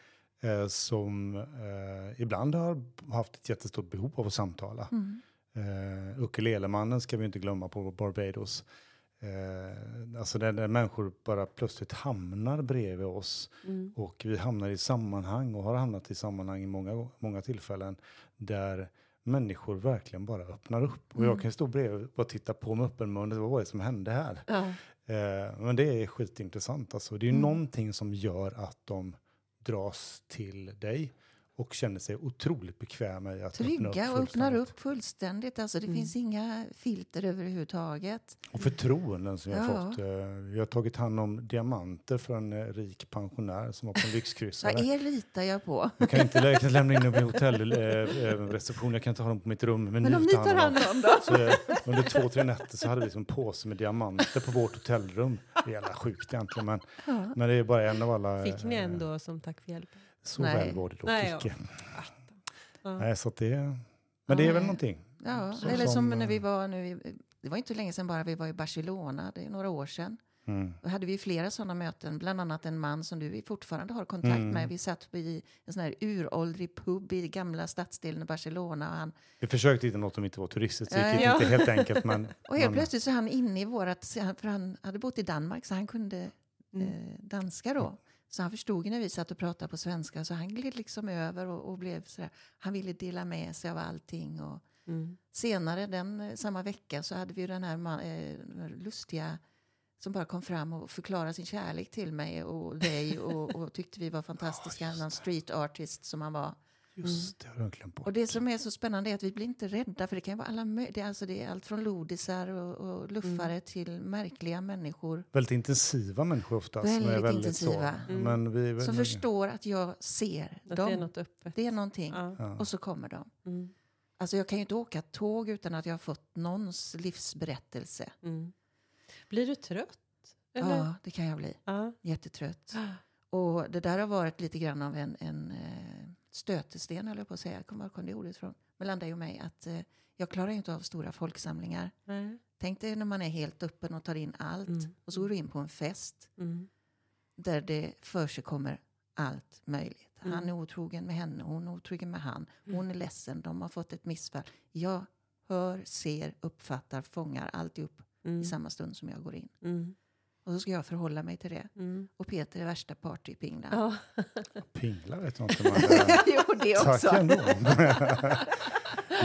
eh, som eh, ibland har haft ett jättestort behov av att samtala. Mm. Eh, Ukulelemannen ska vi inte glömma på Barbados. Eh, alltså där, där människor bara plötsligt hamnar bredvid oss Mm. och vi hamnar i sammanhang och har hamnat i sammanhang i många, många tillfällen där människor verkligen bara öppnar upp. Och jag Mm. kan stå bredvid och titta på med öppen mun. Vad var det som hände här? Ja. Eh, men det är skitintressant. Alltså. Det är Mm. någonting som gör att de dras till dig. Och känner sig otroligt bekväma i att öppna upp Trygga och öppnar upp fullständigt. Alltså det Mm. finns inga filter överhuvudtaget. Och förtroenden som jag har Ja. fått. Eh, Jag har tagit hand om diamanter för en eh, rik pensionär som var på en lyxkryssare. er litar jag på. Jag kan inte jag kan lämna in dem i hotellreception, jag kan inte ha dem på mitt rum. Men, Men nu om ni tar hand om dem. Så, eh, under två, tre nätter så hade vi en påse med diamanter på vårt hotellrum. Det är jävla sjukt egentligen, men, Ja. men det är bara en av alla. Fick ni eh, ändå som tack för hjälpen? Så Nej. väl var det dock Nej, icke. Ja. Nej, så att det, men det är väl någonting. Ja, Så eller som, som, när vi eh, var nu, det var inte länge sedan bara vi var i Barcelona, det är några år sedan. Mm. Då hade vi flera sådana möten, bland annat en man som du fortfarande har kontakt Mm. med. Vi satt i en sån här uråldrig pub i gamla stadsdelen i Barcelona. Och, han, Vi försökte hitta något som inte var turistiskt, det gick Ja. inte helt enkelt. Men, och helt men, plötsligt så är han inne i vårat, för han hade bott i Danmark så han kunde Mm. eh, danska då. Så han förstod ju när vi satt och pratade på svenska så han gled liksom över och, och blev sådär, han ville dela med sig av allting. Och, Mm. Senare den eh, samma vecka så hade vi ju den här man, eh, lustiga som bara kom fram och förklarade sin kärlek till mig och dig och, och tyckte vi var fantastiska. Någon street artist som han var. Just det, har jag glömt bort. Och det som är så spännande är att vi blir inte rädda för det kan vara alla det är, alltså det är allt från lodisar och, och luffare till märkliga människor Väldigt intensiva människor oftast. som är Väldigt väldigt intensiva. Så. Mm. Men vi, som väl- förstår att jag ser Att dem. det är något öppet. Det är någonting. Ja. Ja. Och så kommer de. Mm. Alltså jag kan ju inte åka tåg utan att jag har fått någons livsberättelse. Mm. Blir du trött? Eller? Ja, det kan jag bli. Ja. Jättetrött. Och det där har varit lite grann av en, en eh, stötesten, eller på att säga. Jag kommer ihåg det ordet från mellan dig och mig. Att eh, jag klarar ju inte av stora folksamlingar. Nej. Tänk dig när man är helt öppen och tar in allt. Mm. Och så går du in på en fest Mm. där det för kommer allt möjligt. Han Mm. är otrogen med henne, hon är otrogen med han. Hon är ledsen, de har fått ett missfall. Jag hör, ser, uppfattar, fångar alltihop Mm. i samma stund som jag går in. Mm. Och så ska jag förhålla mig till det. Mm. Och Peter är värsta partypinglan. Ja. Pingla vet jag inte. Eh, jo, det också. tack ändå.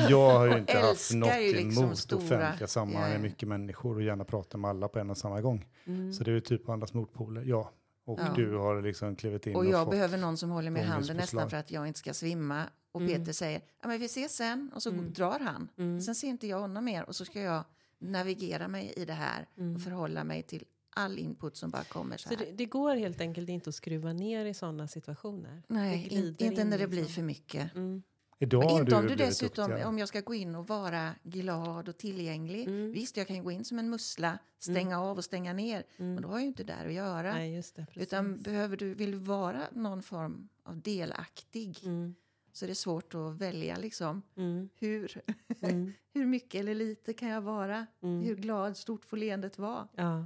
jag har ju inte haft något liksom emot stora- offentliga sammanhang med mycket människor och gärna prata med alla på en och samma gång. Mm. Så det är ju typ andras motpoler. Ja. Och Ja. du har liksom klivit in Och och, jag fått... behöver någon som håller mig i handen nästan för att jag inte ska svimma. Och Mm. Peter säger, ja men vi ses sen. Och så Mm. drar han. Mm. Sen ser inte jag honom mer. Och så ska jag navigera mig i det här. Mm. Och förhålla mig till all input som bara kommer så Så här. det, det går helt enkelt inte att skruva ner i sådana situationer? Nej, inte in när det liksom. blir för mycket. Mm. Idag inte om du dessutom, duktigare. om jag ska gå in och vara glad och tillgänglig. Mm. Visst, jag kan gå in som en mussla, stänga av och stänga ner. Men Mm. då har jag ju inte där att göra. Nej, just det. Utan behöver du, vill du vara någon form av delaktig Mm. så är det svårt att välja liksom. Mm. Hur, Mm. hur mycket eller lite kan jag vara? Mm. Hur glad, stort får leendet vara? Ja.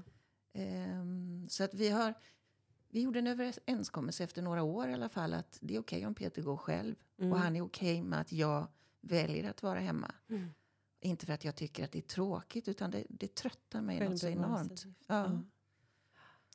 Ehm, så att vi har, vi gjorde en överenskommelse efter några år i alla fall att det är okej om Peter går själv. Mm. Och han är okej med att jag väljer att vara hemma. Mm. Inte för att jag tycker att det är tråkigt utan det, det tröttar mig något så enormt. Ja.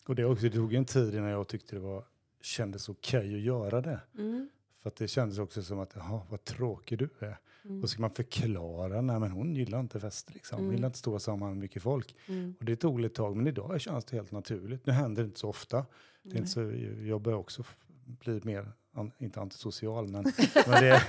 Och det, också, det tog en tid innan jag tyckte det var, kändes okej att göra det. Mm. Att det kändes också som att, jaha, vad tråkig du är. Mm. Och ska man förklara, nej men hon gillar inte fester liksom. Hon Mm. gillar inte stora sammanhang med mycket folk. Mm. Och det tog ett tag, men idag känns det helt naturligt. Nu händer det inte så ofta. Det är inte så, jag börjar också bli mer, an, inte antisocial, men, men det,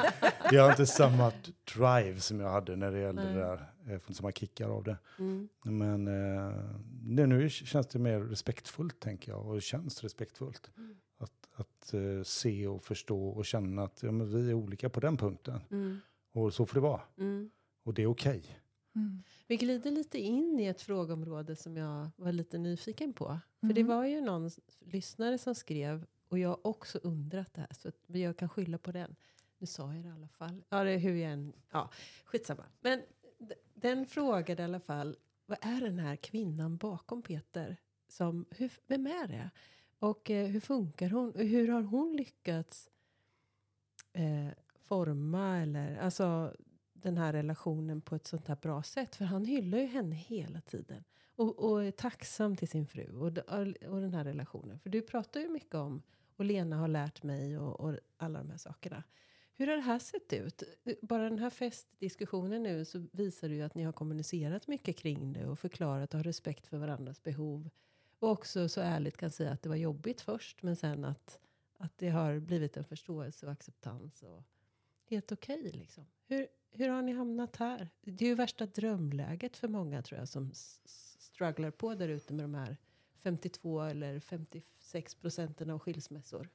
jag har inte samma drive som jag hade när det gällde Nej. det där. Jag får inte samma kickar av det. Mm. Men eh, nu känns det mer respektfullt, tänker jag. Och det känns respektfullt. Mm. Att, eh, se och förstå och känna att ja, men vi är olika på den punkten. Mm. Och så får det vara. Mm. Och det är okej. Mm. Vi glider lite in i ett frågeområde som jag var lite nyfiken på. För det Mhm. var ju någon lyssnare som skrev, och jag har också undrat det här, så att jag kan skylla på den. Nu sa jag det i alla fall. Ja, det är hur jag än... Ja, skitsamma. Men den frågade i alla fall, vad är den här kvinnan bakom Peter? Som, hur, vem är det? Och eh, hur funkar hon? Och hur har hon lyckats eh, forma eller alltså den här relationen på ett sånt här bra sätt. För han hyllar ju henne hela tiden. Och, och är tacksam till sin fru och, och den här relationen. För du pratar ju mycket om, och Lena har lärt mig och, och alla de här sakerna. Hur har det här sett ut? Bara den här festdiskussionen nu så visar det ju att ni har kommunicerat mycket kring det och förklarat och har respekt för varandras behov. Och också så ärligt kan säga att det var jobbigt först men sen att, Att det har blivit en förståelse och acceptans. Och helt okej liksom. Hur, hur har ni hamnat här? Det är ju värsta drömläget för många tror jag som strugglar på där ute med de här 52 eller 56 procenten av skilsmässor.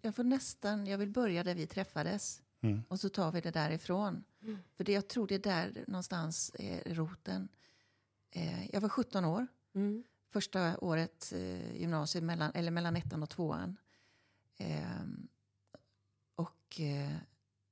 Jag får nästan, jag vill börja där vi träffades. Mm. Och så tar vi det därifrån. Mm. För det, jag tror det är där någonstans är roten. Eh, jag var 17 år. Mm. Första året eh, gymnasiet, mellan, eller mellan ettan och tvåan. Ehm, och eh,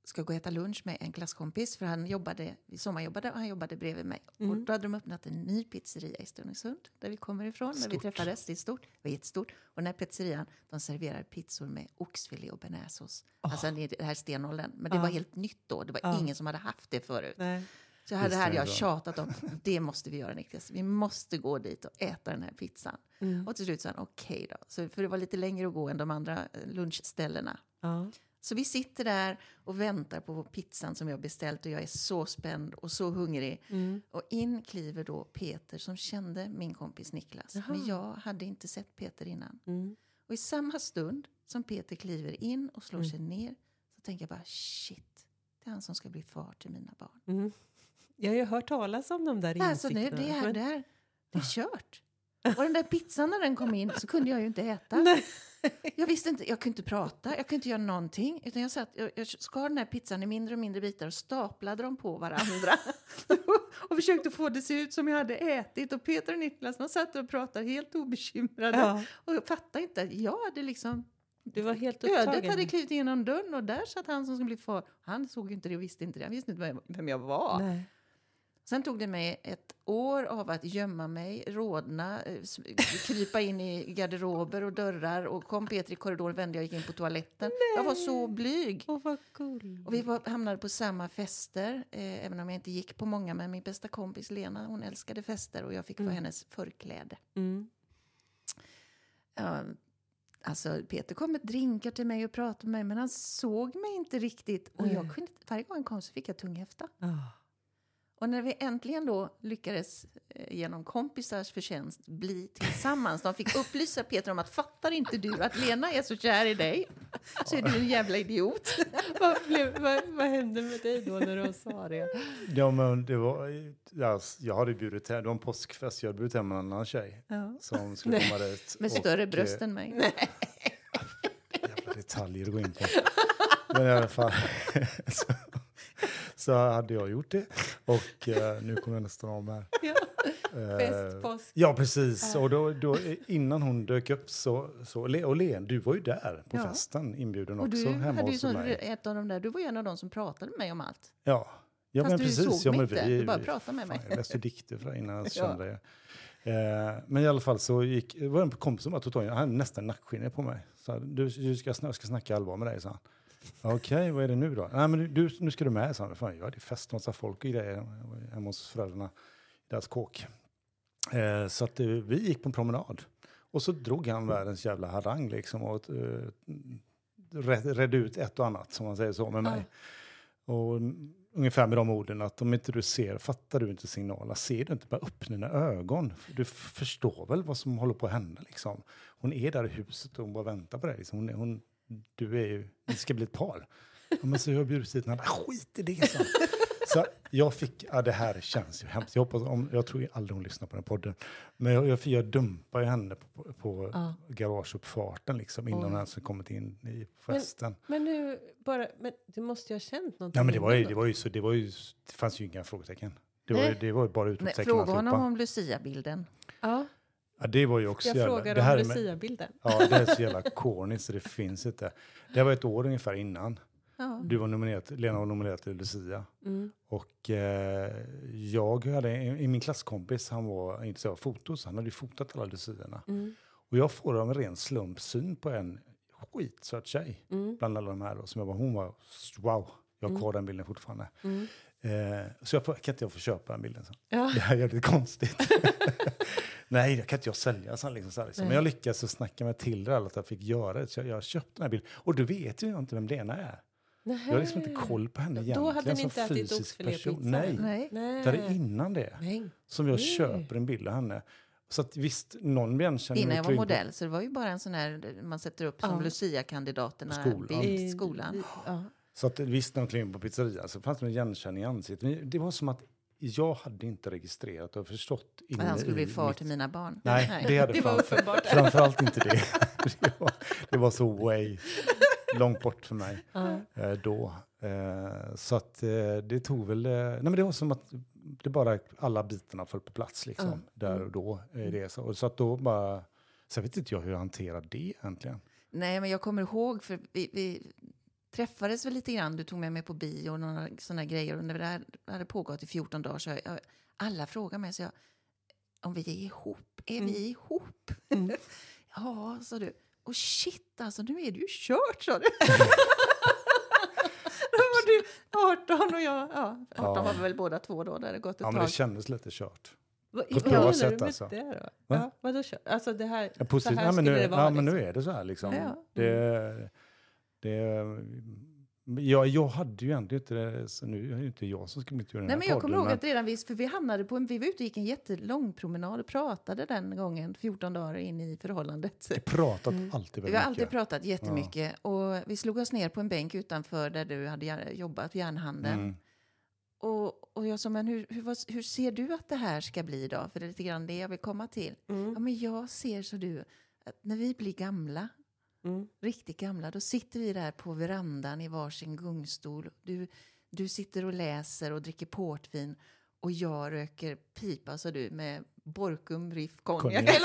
ska gå och äta lunch med en klasskompis. För han jobbade, vi sommarjobbade och han jobbade bredvid mig. Och Mm. då hade de öppnat en ny pizzeria i Stenungsund. Där vi kommer ifrån. Där vi Stort. träffades. Det är stort. Det var jättestort. Och den här pizzerian, de serverar pizzor med oxfilé och bearnaisesås. Alltså det det här är stenåldern. Men det Ja. var helt nytt då. Det var Ja. ingen som hade haft det förut. Nej. Så här, det här jag tjatat om. Det måste vi göra Niklas. Vi måste gå dit och äta den här pizzan. Mm. Och till slut sa han okej då. Så, för det var lite längre att gå än de andra eh, lunchställena. Ja. Så vi sitter där och väntar på pizzan som jag beställt och jag är så spänd och så hungrig. Mm. Och in kliver då Peter som kände min kompis Niklas. Jaha. Men jag hade inte sett Peter innan. Mm. Och i samma stund som Peter kliver in och slår Mm. sig ner så tänker jag bara shit, det är han som ska bli far till mina barn. Jag har ju hört talas om de där Alltså, insikterna. det, det, här, men- det, här, det är kört. Och den där pizzan när den kom in så kunde jag ju inte äta. Nej. Jag visste inte, jag kunde inte prata, jag kunde inte göra någonting. Utan jag, satt, jag, jag skar den här pizzan i mindre och mindre bitar och staplade dem på varandra. och försökte få det att se ut som jag hade ätit. Och Peter och Niklas de satt och pratade helt obekymrade. Ja, Och jag fattade inte, jag hade liksom... du var helt Ödet upptagen. hade klivit igenom dörren och där satt han som skulle bli far. Han såg inte det och visste inte det. Han visste inte vem, vem jag var. Nej. Sen tog det mig ett år av att gömma mig, rodna, eh, krypa in i garderober och dörrar. Och kom Peter i korridoren vände jag gick in på toaletten. Jag var så blyg. Åh, vad cool. Och vi var, hamnade på samma fester, eh, även om jag inte gick på många. Men min bästa kompis Lena, hon älskade fester och jag fick vara Mm. hennes förkläde. Mm. Ja, alltså Peter kom med drinkar till mig och pratade med mig, men han såg mig inte riktigt. Och Nej. jag kunde, varje gång han kom så fick jag tunghäfta. Ah. Och när vi äntligen då lyckades eh, genom kompisars förtjänst bli tillsammans, de fick upplysa Peter om att fattar inte du att Lena är så kär i dig, så är du en jävla idiot. vad, blev, vad, vad hände med dig då när de sa det? Ja, men det var, ja, jag hade bjudit hem, det var en påskfest, jag hade bjudit hem en annan tjej Ja. som skulle Nej. komma dit. Med större eh, bröst än mig. jävla detaljer att gå in på. Men i alla fall så, så hade jag gjort det. Och eh, nu kommer jag nästan av här. Ja. Eh, Fest, påsk. Ja, precis. Och då, då, innan hon dök upp så, så och Len, du var ju där på Ja. festen, inbjuden Och också, du hemma hos sån, mig. ett av de där, du var ju en av de som pratade med mig om allt. Ja, ja Fast men du precis. såg ja, mig inte, vi- du bara pratade med mig. Fan, jag läste dikter för innan jag Ja. kände det. Eh, men i alla fall så gick, det var en kompis som bara tog tag i mig, han hade nästan nackskinn på mig. Så du, du ska, jag ska snacka allvar med dig, sa han. Okej, vad är det nu då? Nej, men du, nu ska du med, han. Fan, jag hade fest, massa folk och grejer hemma hos föräldrarna i deras kåk. Eh, så att eh, vi gick på en promenad. Och så drog han världens jävla harang liksom och red, redde ut ett och annat, som man säger så, med mig. Och mm, ungefär med de orden att om inte du ser, fattar du inte signaler, ser du inte, bara öppna dina ögon. Du förstår väl vad som håller på att hända liksom. Hon är där i huset och hon bara väntar på dig. Liksom. Hon, hon, du är ju, det ska bli ett par. Ja, men så jag har bjudit bara, skit i det. Så. så jag fick, ja det här känns ju hemskt. Jag, hoppas, om, jag tror aldrig hon lyssnar på den podden. Men jag, jag, jag dumpade ju henne på, på Ja. garageuppfarten liksom innan hon ens kommit in i festen. Men nu, bara, men du måste ju ha känt någonting. Ja, men det var, ju, det, var ju så, det var ju, det fanns ju inga frågetecken. Det var, ju, Nej. det var ju bara utropstecken fråga honom om Lucia-bilden. Ja, Ja, det var ju också jag jävla... frågar det här om Lucia-bilden. Ja, det är så jävla corny så det finns inte. Det var ett år ungefär innan. Ja. Du var nominerad, Lena var nominerad till Lucia. Mm. Och eh, jag hade, i min klasskompis, han var intresserad av foto, så han hade ju fotat alla Luciorna. Mm. Och jag får av en ren slump syn på en skitsöt tjej Mm. bland alla de här. Då, som jag bara, hon var, wow, jag har Mm. kvar den bilden fortfarande. Mm. Eh, så jag får, kan inte jag få köpa den bilden? Så. Ja. Det här är jävligt konstigt. Nej, det kan inte jag sälja. Så liksom, så här, liksom. Men Nej. jag lyckades så snacka mig till det, att jag fick göra det. Så jag, jag köpte den här bilden. Och du vet ju inte vem Lena är. Jag har liksom inte koll på henne Då egentligen hade ni som inte ätit oxfilépizza? Nej, Nej. Nej. det är innan det Nej. som jag Nej. köper en bild av henne. Så att visst, någon igenkänning. Innan jag var modell, så det var ju bara en sån här man sätter upp som Ja. Lucia-kandidaterna Skolan. bild I- skolan. i- Ja. Så att visst, när de klev in på pizzeria så fanns det en igenkänning i ansiktet. Men det var som att jag hade inte registrerat och förstått. Att han skulle bli far mitt- till mina barn. Nej, det hade Det framför, uppenbart. framförallt inte det. det, var, det var så way långt bort för mig eh, då. Eh, så att eh, det tog väl... Nej men det var som att det bara alla bitarna föll på plats liksom. Ja. Där och då. Eh, det, så, och så att då bara... Så jag vet inte jag hur jag hanterar det egentligen. Nej, men jag kommer ihåg, för vi, vi träffades väl lite grann. Du tog med mig på bio och några sådana grejer. Och när det här hade pågått i 14 dagar så jag, alla frågar mig så jag, om vi är ihop. Är vi ihop? Mm. ja, sa du. Och shit, alltså nu är det ju kört, sa du. Då var du 18 och jag, ja, 18 Ja. var vi väl båda två då, där det gått ett Ja, men tag. det kändes lite kört. På ett bra menar sätt, alltså. det då? Va? Ja, vadå kör? Alltså det här, Ja, så här ja, men skulle nu, det vara. ja, men nu liksom. är det så här liksom. Ja. Det, det, ja, jag hade ju ändå inte det, så nu är det inte jag som ska göra den Nej, här men jag kommer ihåg att redan vi, för vi hamnade på en, vi var ute och gick en jättelång promenad och pratade den gången, 14 dagar in i förhållandet. Vi har pratat Mm. alltid Vi har alltid mycket. pratat jättemycket och vi slog oss ner på en bänk utanför där du hade jobbat, järnhandeln. Mm. Och, och jag sa, men hur, hur, vad- hur ser du att det här ska bli då? För det är lite grann det jag vill komma till. Mm. Ja, men jag ser så du, att när vi blir gamla, Mm. riktigt gamla, då sitter vi där på verandan i varsin gungstol. Du, du sitter och läser och dricker portvin och jag röker pipa, sa du, med Borkum Riff konjak.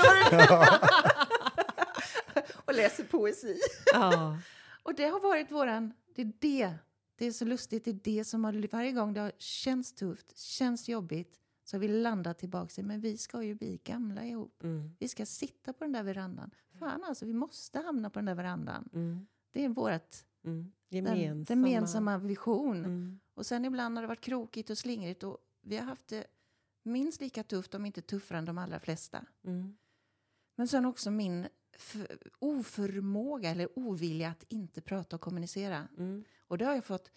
Och läser poesi. Ja. Och det har varit våran, det är det, det är så lustigt, det är det som har, varje gång det har känts tufft, känns jobbigt, så har vi landat tillbaka i, men vi ska ju bli gamla ihop. Mm. Vi ska sitta på den där verandan. Fan alltså, vi måste hamna på den där verandan. Mm. Det är vårt, Mm. den Gemensamma. gemensamma vision. Mm. Och sen ibland har det varit krokigt och slingrigt och vi har haft det minst lika tufft, om inte tuffare än de allra flesta. Mm. Men sen också min oförmåga eller ovilja att inte prata och kommunicera. Mm. Och det har jag fått...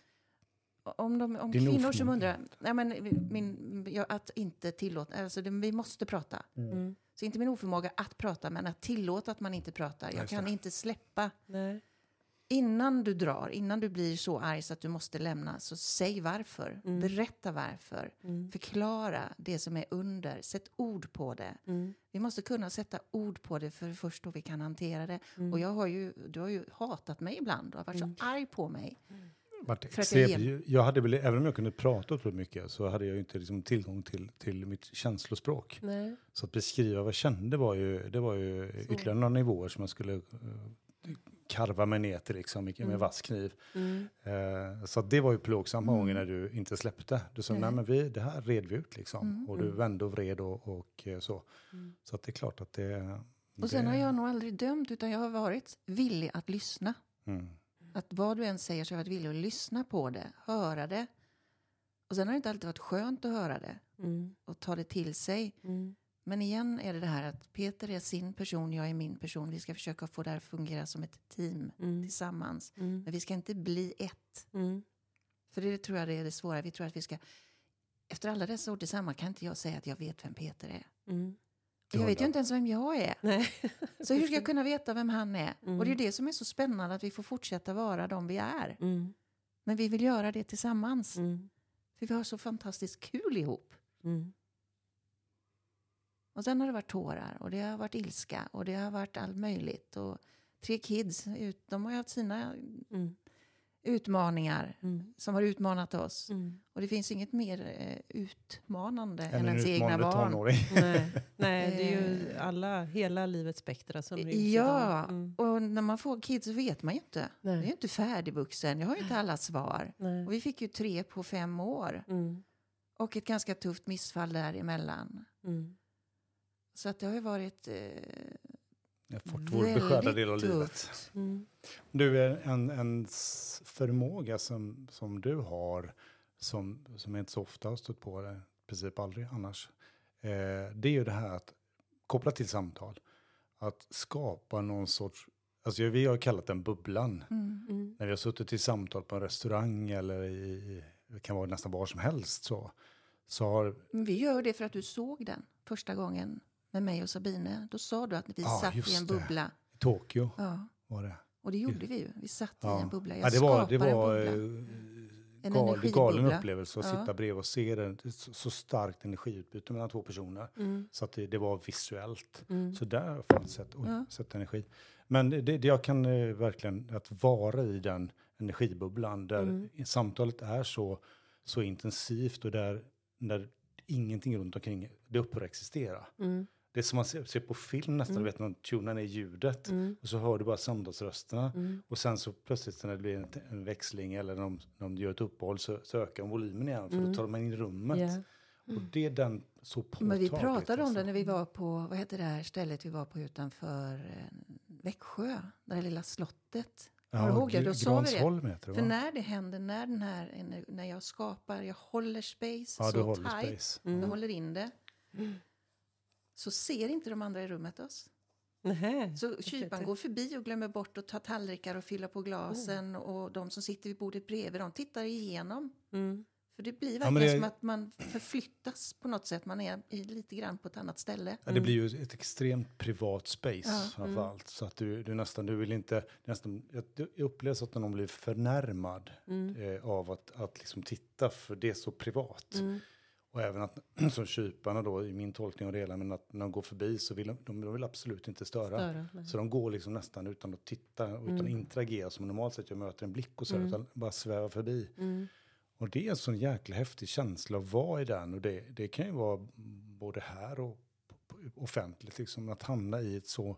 Om, de, om kvinnor som undrar... Nej, men min, jag, att inte tillåta... Alltså det, vi måste prata. Mm. Så inte min oförmåga att prata, men att tillåta att man inte pratar. Jag kan inte släppa. Nej. Innan du drar, innan du blir så arg så att du måste lämna, så säg varför. Mm. Berätta varför. Mm. Förklara det som är under. Sätt ord på det. Mm. Vi måste kunna sätta ord på det för först då vi kan hantera det. Mm. Och jag har ju, du har ju hatat mig ibland och har varit Mm. så arg på mig. Jag extremt- jag hade väl, även om jag kunde prata otroligt mycket så hade jag ju inte liksom tillgång till, till mitt känslospråk. Nej. Så att beskriva vad jag kände var ju, det var ju Så. ytterligare några nivåer som jag skulle eh, karva mig ner till liksom, med Mm. vass kniv. Mm. Eh, så det var ju plågsamt många gånger Mm. när du inte släppte. Du sa, Nej. nej men vi, det här red vi ut liksom. Mm. Och du Mm. vände och vred och, och eh, så. Mm. Så att det är klart att det... Och sen det, har jag nog aldrig dömt, utan jag har varit villig att lyssna. Mm. Att vad du än säger så har jag varit villig att lyssna på det, höra det. Och sen har det inte alltid varit skönt att höra det Mm. och ta det till sig. Mm. Men igen är det det här att Peter är sin person, jag är min person. Vi ska försöka få det här att fungera som ett team Mm. tillsammans. Mm. Men vi ska inte bli ett. Mm. För det tror jag det är det svåra. Vi tror att vi ska... Efter alla dessa år tillsammans kan inte jag säga att jag vet vem Peter är. Mm. Jag vet ju inte ens vem jag är. Nej. Så hur ska jag kunna veta vem han är? Mm. Och det är det som är så spännande, att vi får fortsätta vara de vi är. Mm. Men vi vill göra det tillsammans. Mm. För vi har så fantastiskt kul ihop. Mm. Och sen har det varit tårar och det har varit ilska och det har varit allt möjligt. Och tre kids, ut, de har ju haft sina Mm. Utmaningar Mm. som har utmanat oss. Mm. Och det finns inget mer eh, utmanande Än än en ens egna barn. tonåring. Nej. Nej, det är ju Eh. alla, hela livets spektra som ryms Ja. Mm. och när man får kids så vet man ju inte. Nej. Jag är ju inte färdigvuxen, jag har ju inte alla svar. Nej. Och vi fick ju tre på fem år. Mm. Och ett ganska tufft missfall däremellan. Mm. Så att det har ju varit eh, fått vår beskärda del av livet. Mm. Du, är en, en s- förmåga som, som du har, som, som jag inte så ofta har stött på, i princip aldrig annars, eh, det är ju det här att koppla till samtal, att skapa någon sorts, alltså vi har kallat den bubblan, Mm. Mm. när vi har suttit i samtal på en restaurang eller i, det kan vara nästan var som helst så, så har, Vi gör det för att du såg den första gången med mig och Sabine. Då sa du att vi Ja, satt i en bubbla. I Tokyo Ja, var det. och det gjorde vi ju. Vi satt i Ja. en bubbla. Jag Ja, det var, det var en bubbla. eh, En gal, galen upplevelse att Ja. sitta bredvid och se det, så, så starkt energiutbyte mellan två personer. Mm. Så att det, det var visuellt. Mm. Så där har jag fan sett, oj, Ja. sett energi. Men det, det jag kan eh, verkligen, att vara i den energibubblan där Mm. samtalet är så, så intensivt och där, där ingenting runt omkring det upphör att existera. Mm. Det är som man ser, ser på film nästan, Mm. du vet när man tunar ner ljudet Mm. och så hör du bara samtalsrösterna. Mm. Och sen så plötsligt när det blir en, en växling eller när de, när de gör ett uppehåll så, så ökar de volymen igen för Mm. då tar de in i rummet. Ja. Och det är den så påtagligt. Men vi pratade om alltså. det när vi var på, vad heter det här stället vi var på utanför eh, Växjö, det här lilla slottet. Kommer du ihåg det? Då sa vi det. För när det händer, när den här, när jag skapar, jag håller space Ja, du så håller tight, space. Mm. jag håller in det, så ser inte de andra i rummet oss. Nähä. Så kyparen går förbi och glömmer bort att ta tallrikar och fylla på glasen och de som sitter vid bordet bredvid, de tittar igenom. Mm. För det blir Ja, verkligen men det- som att man förflyttas på något sätt, man är i, lite grann på ett annat ställe. Ja, det blir ju ett extremt privat space Ja, mm. framför allt. Så att du, du nästan, du vill inte, nästan, jag, upplever att någon blir förnärmad Mm. eh, av att, att liksom titta, för det är så privat. Mm. Och även att, som kyparna då, i min tolkning av det hela, men att när de går förbi så vill de, de, vill absolut inte störa. Störa. Så de går liksom nästan utan att titta, utan Mm. att interagera som normalt sett jag möter en blick och så, Mm. utan bara sväva förbi. Mm. Och det är en sån jäkla häftig känsla att vara i den. Och det, det kan ju vara både här och offentligt, liksom, att hamna i ett så...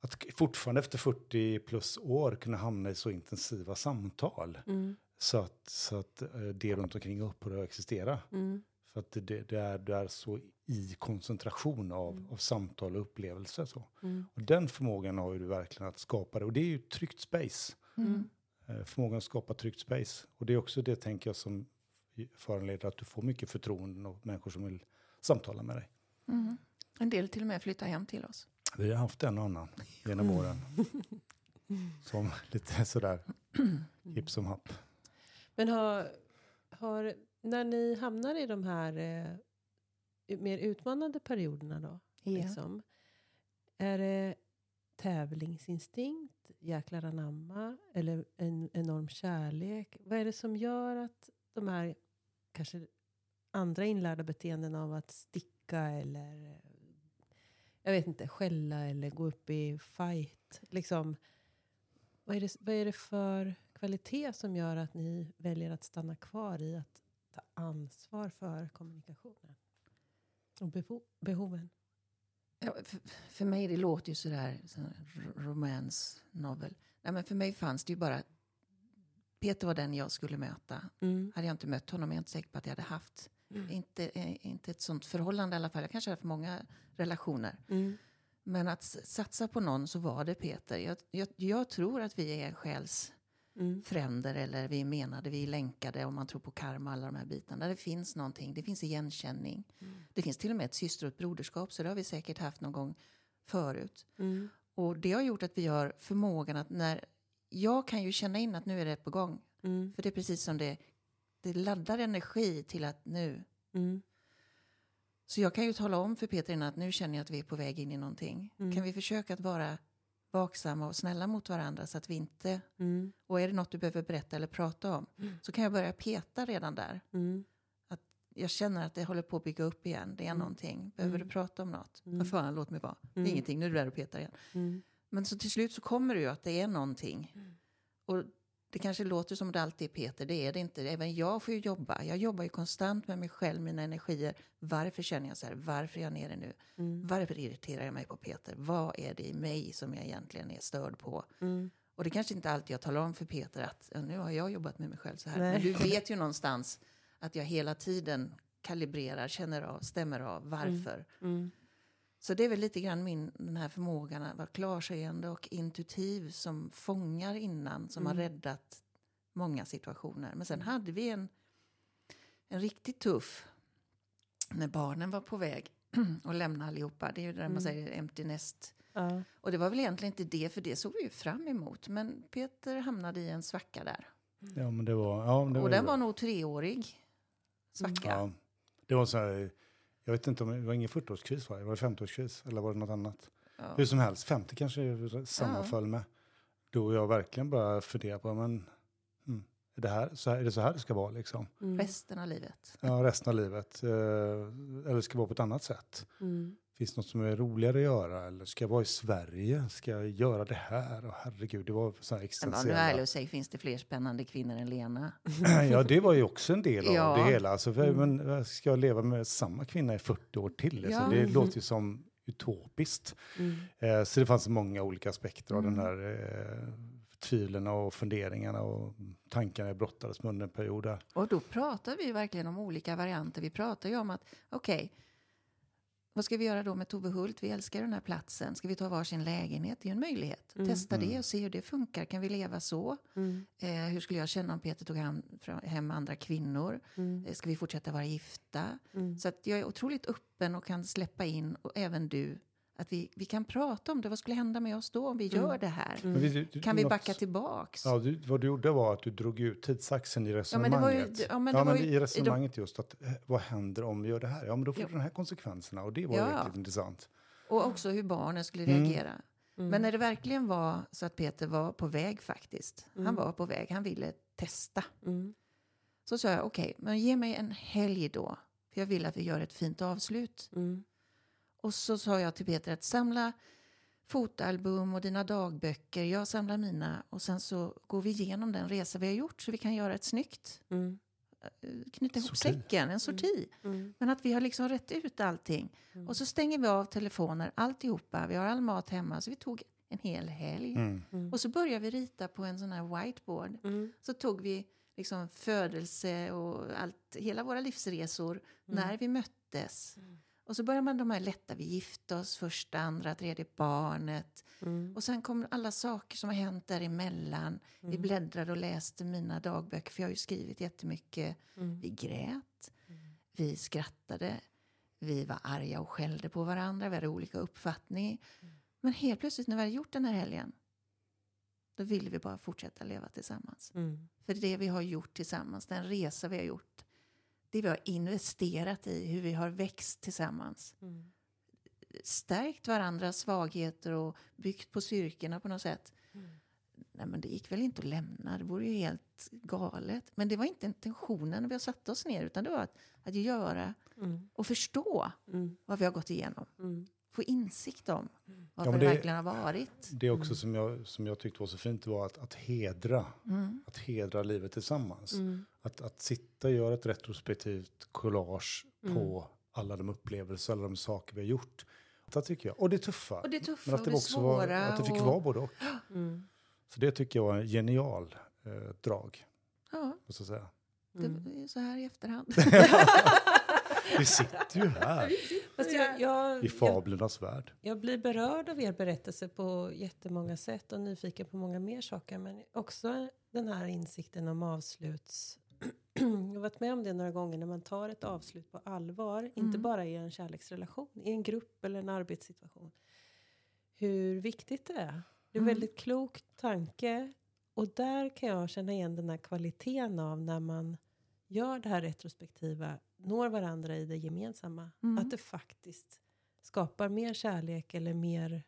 Att fortfarande efter 40 plus år kunna hamna i så intensiva samtal. Mm. Så att, så att eh, det runt omkring upphör att existera. Mm. För att det, det, är, det är så i koncentration av, av samtal och upplevelser. Så. Mm. Och den förmågan har ju du verkligen att skapa det. Och det är ju tryggt space. Mm. Eh, förmågan att skapa tryggt space. Och det är också det, tänker jag, som föranleder att du får mycket förtroenden och människor som vill samtala med dig. Mm. En del till och med flyttar hem till oss. Vi har haft en och annan genom Mm. åren. Som lite sådär hipp som happ. Men har, har, när ni hamnar i de här eh, mer utmanande perioderna då, liksom, är det tävlingsinstinkt, jäklar anamma eller en enorm kärlek? Vad är det som gör att de här kanske andra inlärda beteenden av att sticka eller eh, jag vet inte, skälla eller gå upp i fight, liksom, vad är, det, vad är det för kvalitet som gör att ni väljer att stanna kvar i att ta ansvar för kommunikationen? Och beho- behoven? Ja, för, för mig det låter ju sådär, sån r- romance novel. Nej, men för mig fanns det ju bara... Peter var den jag skulle möta. Mm. Hade jag inte mött honom är jag inte säker på att jag hade haft. Inte, eh, inte ett sånt förhållande i alla fall. Jag kanske har haft många relationer. Mm. Men att satsa på någon så var det Peter. Jag, jag, jag tror att vi är själsfränder Mm. eller vi är menade, vi är länkade om man tror på karma alla de här bitarna. Det finns någonting, det finns igenkänning. Mm. Det finns till och med ett syster och ett broderskap så det har vi säkert haft någon gång förut. Mm. Och det har gjort att vi har förmågan att när jag kan ju känna in att nu är det på gång. Mm. För det är precis som det, det laddar energi till att nu. Mm. Så jag kan ju tala om för Peter innan att nu känner jag att vi är på väg in i någonting. Mm. Kan vi försöka att vara vaksamma och snälla mot varandra så att vi inte, Mm. och är det något du behöver berätta eller prata om, Mm. så kan jag börja peta redan där. Mm. Jag känner att det håller på att bygga upp igen, det är Mm. någonting. Behöver Mm. du prata om något? Mm. Vad fan, låt mig vara. Det är Mm. ingenting, nu är du där och petar igen. Mm. Men så till slut så kommer det ju att det är någonting. Och det kanske låter som det alltid är Peter, det är det inte. Även jag får ju jobba. Jag jobbar ju konstant med mig själv, mina energier. Varför känner jag så här? Varför är jag nere nu? Mm. Varför irriterar jag mig på Peter? Vad är det i mig som jag egentligen är störd på? Mm. Och det kanske inte alltid jag talar om för Peter att "Ja, nu har jag jobbat med mig själv så här. Nej. Men du vet ju någonstans att jag hela tiden kalibrerar, känner av, stämmer av varför. Mm. Så det är väl lite grann min, den här förmågan att vara klarseende och intuitiv som fångar innan, som har Mm. räddat många situationer. Men sen hade vi en, en riktigt tuff, när barnen var på väg att lämna allihopa. Det är ju det där Mm. man säger empty nest. Ja. Och det var väl egentligen inte det, för det såg vi ju fram emot. Men Peter hamnade i en svacka där. Ja, men det var... Ja, men det och ju den bra. var nog treårig svacka. Ja, det var så här Jag vet inte om det var ingen 40-årskris, va? det var det 50-årskris eller var det något annat? Ja. Hur som helst, 50 kanske sammanföll med. Då jag verkligen bara funderar på, men hmm, är, det här, så här, är det så här det ska vara liksom? Mm. Resten av livet. Ja, resten av livet. Eh, eller ska det vara på ett annat sätt? Mm. Finns det något som är roligare att göra? Eller ska jag vara i Sverige? Ska jag göra det här? Och herregud, det var så här Men var nu existentiella... ärlig och säg, finns det fler spännande kvinnor än Lena? ja, det var ju också en del av Ja. det hela. Alltså, för, men, eh, ska jag leva med samma kvinna i 40 år till? Alltså, Ja. Det låter ju som utopiskt. Mm. Eh, så det fanns många olika aspekter av Mm. den här eh, tvivlen och funderingarna och tankarna jag brottades med under en period där. Och då pratar vi verkligen om olika varianter. Vi pratar ju om att, okej, vad ska vi göra då med Tove Hult? Vi älskar den här platsen. Ska vi ta varsin lägenhet? Det är ju en möjlighet. Mm. Testa det Mm. och se hur det funkar. Kan vi leva så? Mm. Eh, hur skulle jag känna om Peter tog hem, hem andra kvinnor? Mm. Eh, ska vi fortsätta vara gifta? Mm. Så att jag är otroligt öppen och kan släppa in, och även du, att vi, vi kan prata om det. Vad skulle hända med oss då om vi gör Mm. det här? Mm. Vi- du- Kan vi något- backa tillbaks? Ja, du, vad du gjorde var att du drog ut tidsaxeln i Ja, men resonemanget. det var ju, ja, men det ja, var men ju, i resonemanget just att eh, vad händer om vi gör det här? Ja, men då får Ja. du de här konsekvenserna och det var Ja. riktigt intressant. och också hur barnen skulle Mm. reagera. Mm. Men när det verkligen var så att Peter var på väg faktiskt. Han Mm. var på väg, han ville testa. Mm. Så sa jag, okej, men ge mig en helg då. För jag vill att vi gör ett fint avslut. Mm. Och så sa jag till Peter att samla fotoalbum och dina dagböcker. Jag samlar mina och sen så går vi igenom den resa vi har gjort så vi kan göra ett snyggt, Mm. eh, knyta ihop Sorti. säcken, en sorti. Mm. Men att vi har liksom rätt ut allting. Mm. Och så stänger vi av telefoner, alltihopa. Vi har all mat hemma. Så vi tog en hel helg. Mm. Mm. Och så började vi rita på en sån här whiteboard. Mm. Så tog vi liksom födelse och allt, hela våra livsresor när vi möttes. Och så började man de här lätta, vi gifte oss, första, andra, tredje barnet. Mm. Och sen kom alla saker som har hänt däremellan. Vi Mm. bläddrade och läste mina dagböcker, för jag har ju skrivit jättemycket. Mm. Vi grät, Mm. vi skrattade, vi var arga och skällde på varandra, vi hade olika uppfattning. Mm. Men helt plötsligt när vi hade gjort den här helgen, då ville vi bara fortsätta leva tillsammans. Mm. För det vi har gjort tillsammans, den resa vi har gjort, det vi har investerat i, hur vi har växt tillsammans, Mm. stärkt varandras svagheter och byggt på styrkorna på något sätt. Mm. Nej, men det gick väl inte att lämna, det vore ju helt galet. Men det var inte intentionen när vi har satt oss ner, utan det var att, att göra Mm. och förstå Mm. vad vi har gått igenom. Mm. Få insikt om varför men det, det- verkligen har varit. Det också som, jag, som jag tyckte var så fint var att, att hedra, Mm. att hedra livet tillsammans. Mm. Att, att sitta och göra ett retrospektivt collage Mm. på alla de upplevelser, alla de saker vi har gjort. Det tycker jag. Och det tuffa. Och det tuffa Men att och det, det också var, svåra. att det fick och, vara både och. Mm. Så det tycker jag var en genial eh, drag. Ja, Måste säga. Mm. det är så här i efterhand. Vi sitter ju här Fast jag, jag, i jag, fablernas värld. jag blir berörd av er berättelse på jättemånga sätt och nyfiken på många mer saker. Men också den här insikten om avsluts... jag har varit med om det några gånger när man tar ett avslut på allvar. Inte Mm. bara i en kärleksrelation, i en grupp eller en arbetssituation. Hur viktigt det är. Det är en Mm. väldigt klok tanke. Och där kan jag känna igen den här kvaliteten av när man gör det här retrospektiva, når varandra i det gemensamma. Mm. Att det faktiskt skapar mer kärlek eller mer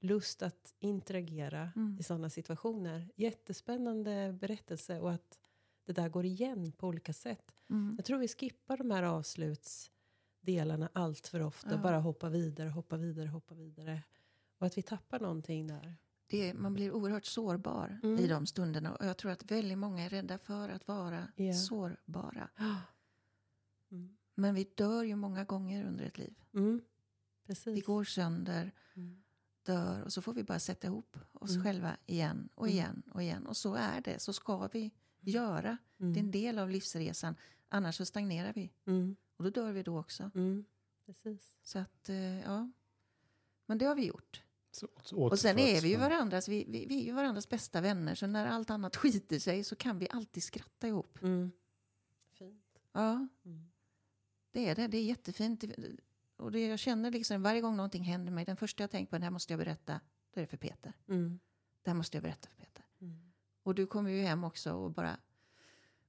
lust att interagera Mm. i sådana situationer. Jättespännande berättelse och att det där går igen på olika sätt. Mm. Jag tror vi skippar de här avslutsdelarna allt för ofta. Ja. Bara hoppa vidare, hoppa vidare, hoppa vidare. Och att vi tappar någonting där. Det, man blir oerhört sårbar Mm. i de stunderna. Och jag tror att väldigt många är rädda för att vara Ja. sårbara. Mm. Men vi dör ju många gånger under ett liv. Mm. Vi går sönder, Mm. dör och så får vi bara sätta ihop oss Mm. själva igen och Mm. igen och igen. Och så är det, så ska vi göra. Det är en del av livsresan. Annars så stagnerar vi. Och då dör vi då också. Så att, eh, ja. Men det har vi gjort. Och sen är vi ju varandras, vi, vi, vi är ju varandras bästa vänner. Så när allt annat skiter sig så kan vi alltid skratta ihop. Mm. Fint. Ja, Mm. det är det. Det är jättefint. Och det jag känner liksom, varje gång någonting händer mig, den första jag tänker på, det här måste jag berätta, då är det för Peter. Mm. Det här måste jag berätta för Peter. Mm. Och du kommer ju hem också och bara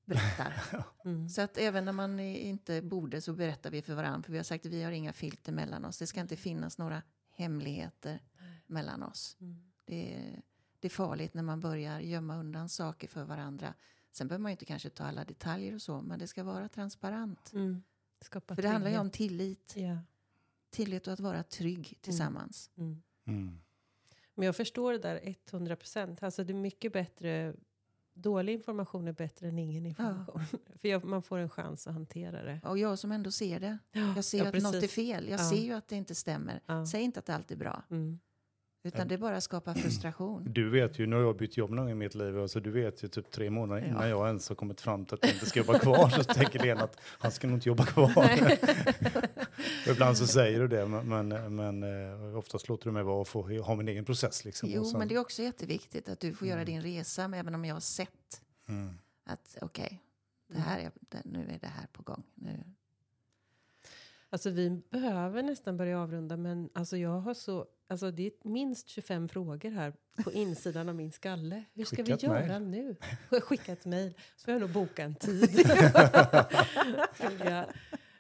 berättar. Mm. Så att även när man inte borde så berättar vi för varandra. För vi har sagt att vi har inga filter mellan oss. Det ska inte finnas några hemligheter mellan oss. Mm. Det är, det är farligt när man börjar gömma undan saker för varandra. Sen behöver man ju inte kanske ta alla detaljer och så, men det ska vara transparent. Mm. Skapa För det handlar ju om tillit. Ja. Tillit och att vara trygg tillsammans. Mm. Mm. Men jag förstår det där 100 procent. Alltså det är mycket bättre. Dålig information är bättre än ingen information. För jag, man får en chans att hantera det. Och jag som ändå ser det. Jag ser Ja, att något är precis. fel. Jag Ja. ser ju att det inte stämmer. Ja. Säg inte att allt är bra. Mm. Utan det bara skapar frustration. Du vet ju, nu har jag bytt jobb någon gång i mitt liv, alltså du vet ju typ tre månader innan Ja. jag ens har kommit fram till att jag inte ska jobba kvar, så tänker Lena att han ska nog inte jobba kvar. Och Ibland så säger du det, men, men, men eh, oftast låter du mig vara och få ha min egen process. Liksom. Jo, sen- men det är också jätteviktigt att du får göra din resa, men även om jag har sett mm. att okej, det Mm. här är, det, nu är det här på gång. Nu. Alltså vi behöver nästan börja avrunda men alltså jag har så, alltså det är minst 25 frågor här på insidan av min skalle. Hur ska Skicka vi göra mejl. nu? Skicka ett mejl. Så får jag nog boka en tid. Jag.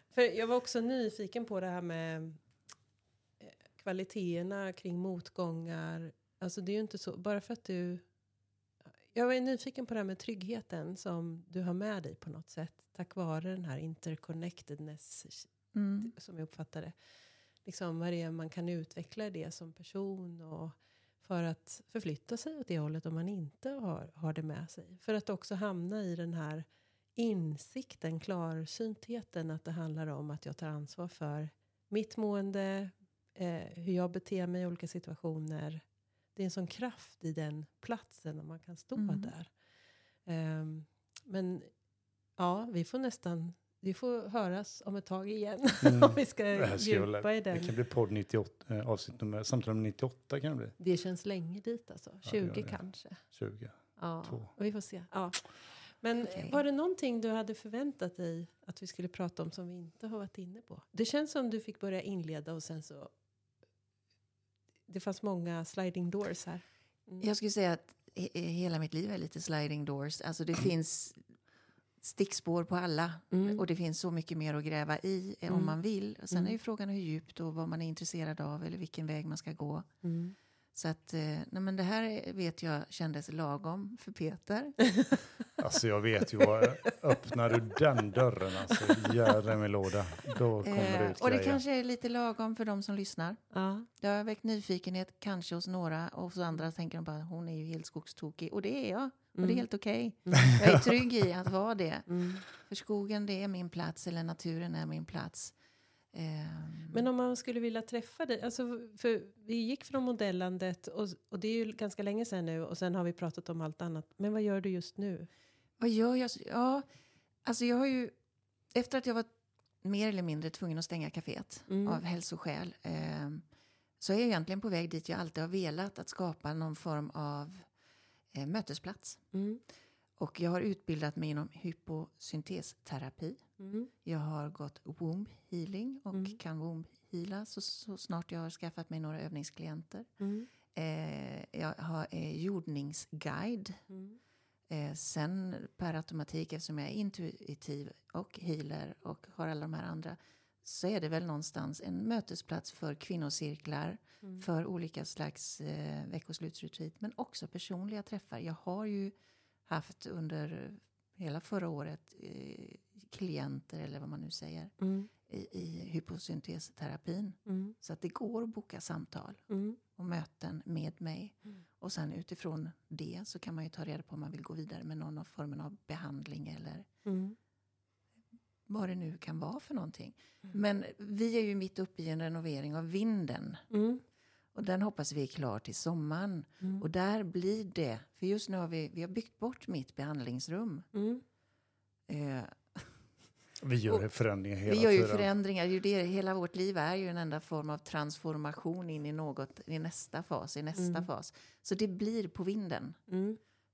För jag var också nyfiken på det här med eh, kvaliteterna kring motgångar. Alltså det är ju inte så, bara för att du... Jag var nyfiken på det här med tryggheten som du har med dig på något sätt. Tack vare den här interconnectedness Mm. som jag uppfattar det. Liksom vad det är man kan utveckla det som person och för att förflytta sig åt det hållet om man inte har, har det med sig. För att också hamna i den här insikten, klarsyntheten att det handlar om att jag tar ansvar för mitt mående, eh, hur jag beter mig i olika situationer. Det är en sån kraft i den platsen och man kan stå Mm. där. Ehm, men ja, vi får nästan vi får höras om ett tag igen. Mm. om vi ska Det djupa i Det den. kan bli podd 98, eh, avsnitt nummer, samtal nummer 98 kan det bli. Det känns länge dit alltså. Ja, det gör 20 det. kanske. 20. Ja, Två. och vi får se. Ja. Men Okej. var det någonting du hade förväntat dig att vi skulle prata om som vi inte har varit inne på? Det känns som du fick börja inleda och sen så... Det fanns många sliding doors här. Mm. Jag skulle säga att he- hela mitt liv är lite sliding doors. Alltså det finns stickspår på alla. Mm. Och det finns så mycket mer att gräva i eh, Mm. om man vill. Och sen Mm. är ju frågan hur djupt och vad man är intresserad av eller vilken väg man ska gå. Mm. Så att, eh, nej men det här är- vet jag kändes lagom för Peter. Alltså jag vet ju vad, öppnar du den dörren alltså, jädrar min låda, då kommer det Eh, ut och det grejer. kanske är lite lagom för de som lyssnar. Ja. Det har väckt nyfikenhet kanske hos några och hos andra tänker de bara hon är ju helt skogstokig. Och det är jag. Och det är Mm. helt okej. Mm. Jag är trygg i att vara det. Mm. För skogen det är min plats eller naturen är min plats. Ehm, Men om man skulle vilja träffa dig, alltså för vi gick från modellandet och, och det är ju ganska länge sedan nu och sen har vi pratat om allt annat. Men vad gör du just nu? Vad gör jag? Ja, alltså jag har ju... Efter att jag var mer eller mindre tvungen att stänga kaféet Mm. av hälsoskäl ehm, så är jag egentligen på väg dit jag alltid har velat, att skapa någon form av eh, mötesplats. Mm. Och jag har utbildat mig inom hyposyntesterapi. Mm. Jag har gått womb healing och Mm. kan womb heala så, så snart jag har skaffat mig några övningsklienter. Mm. Eh, jag har eh, jordningsguide. Mm. Eh, sen per automatik, eftersom jag är intuitiv och healer och har alla de här andra, så är det väl någonstans en mötesplats för kvinnocirklar, Mm. för olika slags eh, veckoslutsretreat, men också personliga träffar. Jag har ju haft under hela förra året eh, klienter, eller vad man nu säger, Mm. i, i hyposyntesterapin. Mm. Så att det går att boka samtal Mm. och möten med mig. Mm. Och sen utifrån det så kan man ju ta reda på om man vill gå vidare med någon av formen av behandling eller Mm. Vad det nu kan vara för någonting. Mm. Men vi är ju mitt uppe i en renovering av vinden Mm. och den hoppas vi är klar till sommaren. Mm. Och där blir det, för just nu har vi, vi har byggt bort mitt behandlingsrum. Mm. Eh, Vi gör förändringar hela vi gör ju tiden. förändringar, ju det, hela vårt liv är ju en enda form av transformation in i något, i nästa fas, i nästa Mm. fas. Så det blir på vinden.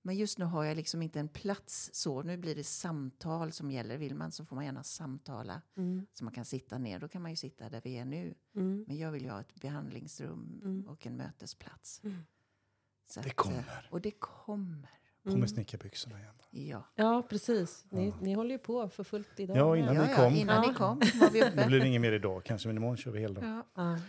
Men just nu har jag liksom inte en plats så. Nu blir det samtal som gäller. Vill man så får man gärna samtala. Mm. Så man kan sitta ner. Då kan man ju sitta där vi är nu. Mm. Men jag vill ju ha ett behandlingsrum Mm. och en mötesplats. Mm. Så Det att, kommer. eh, Och det kommer. På med snickarbyxorna igen. Ja. Ja, precis. Ni, Ja. ni håller ju på för fullt idag. Ja, innan ja, vi ja, kom. innan Ja. ni kom var vi Det uppe. blir inget mer idag kanske, men imorgon kör vi hela dagen.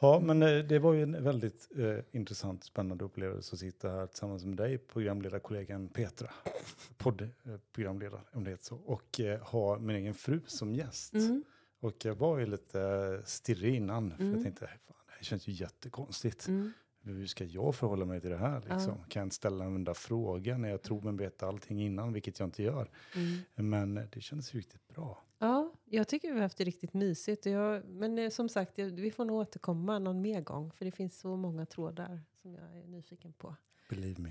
Ja. Ja. Ja, men eh, det var ju en väldigt eh, intressant, spännande upplevelse att sitta här tillsammans med dig, programledarkollegan Petra, poddprogramledare om det heter så, och eh, ha min egen fru som gäst. Mm. Och jag var ju lite eh, stirrig innan, för Mm. jag tänkte, fan, det här känns ju jättekonstigt. Mm. Hur ska jag förhålla mig till det här? Liksom? Kan jag ställa en enda fråga när jag tror mig veta allting innan, vilket jag inte gör. Mm. Men eh, det kändes riktigt bra. Ja, jag tycker vi har haft det riktigt mysigt. Jag, men eh, som sagt, vi får nog återkomma någon mer gång. För det finns så många trådar som jag är nyfiken på. Believe me.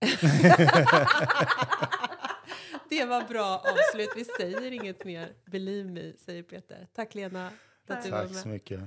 det var bra avslut. Vi säger inget mer. Believe me, säger Peter. Tack Lena Tack med. så mycket.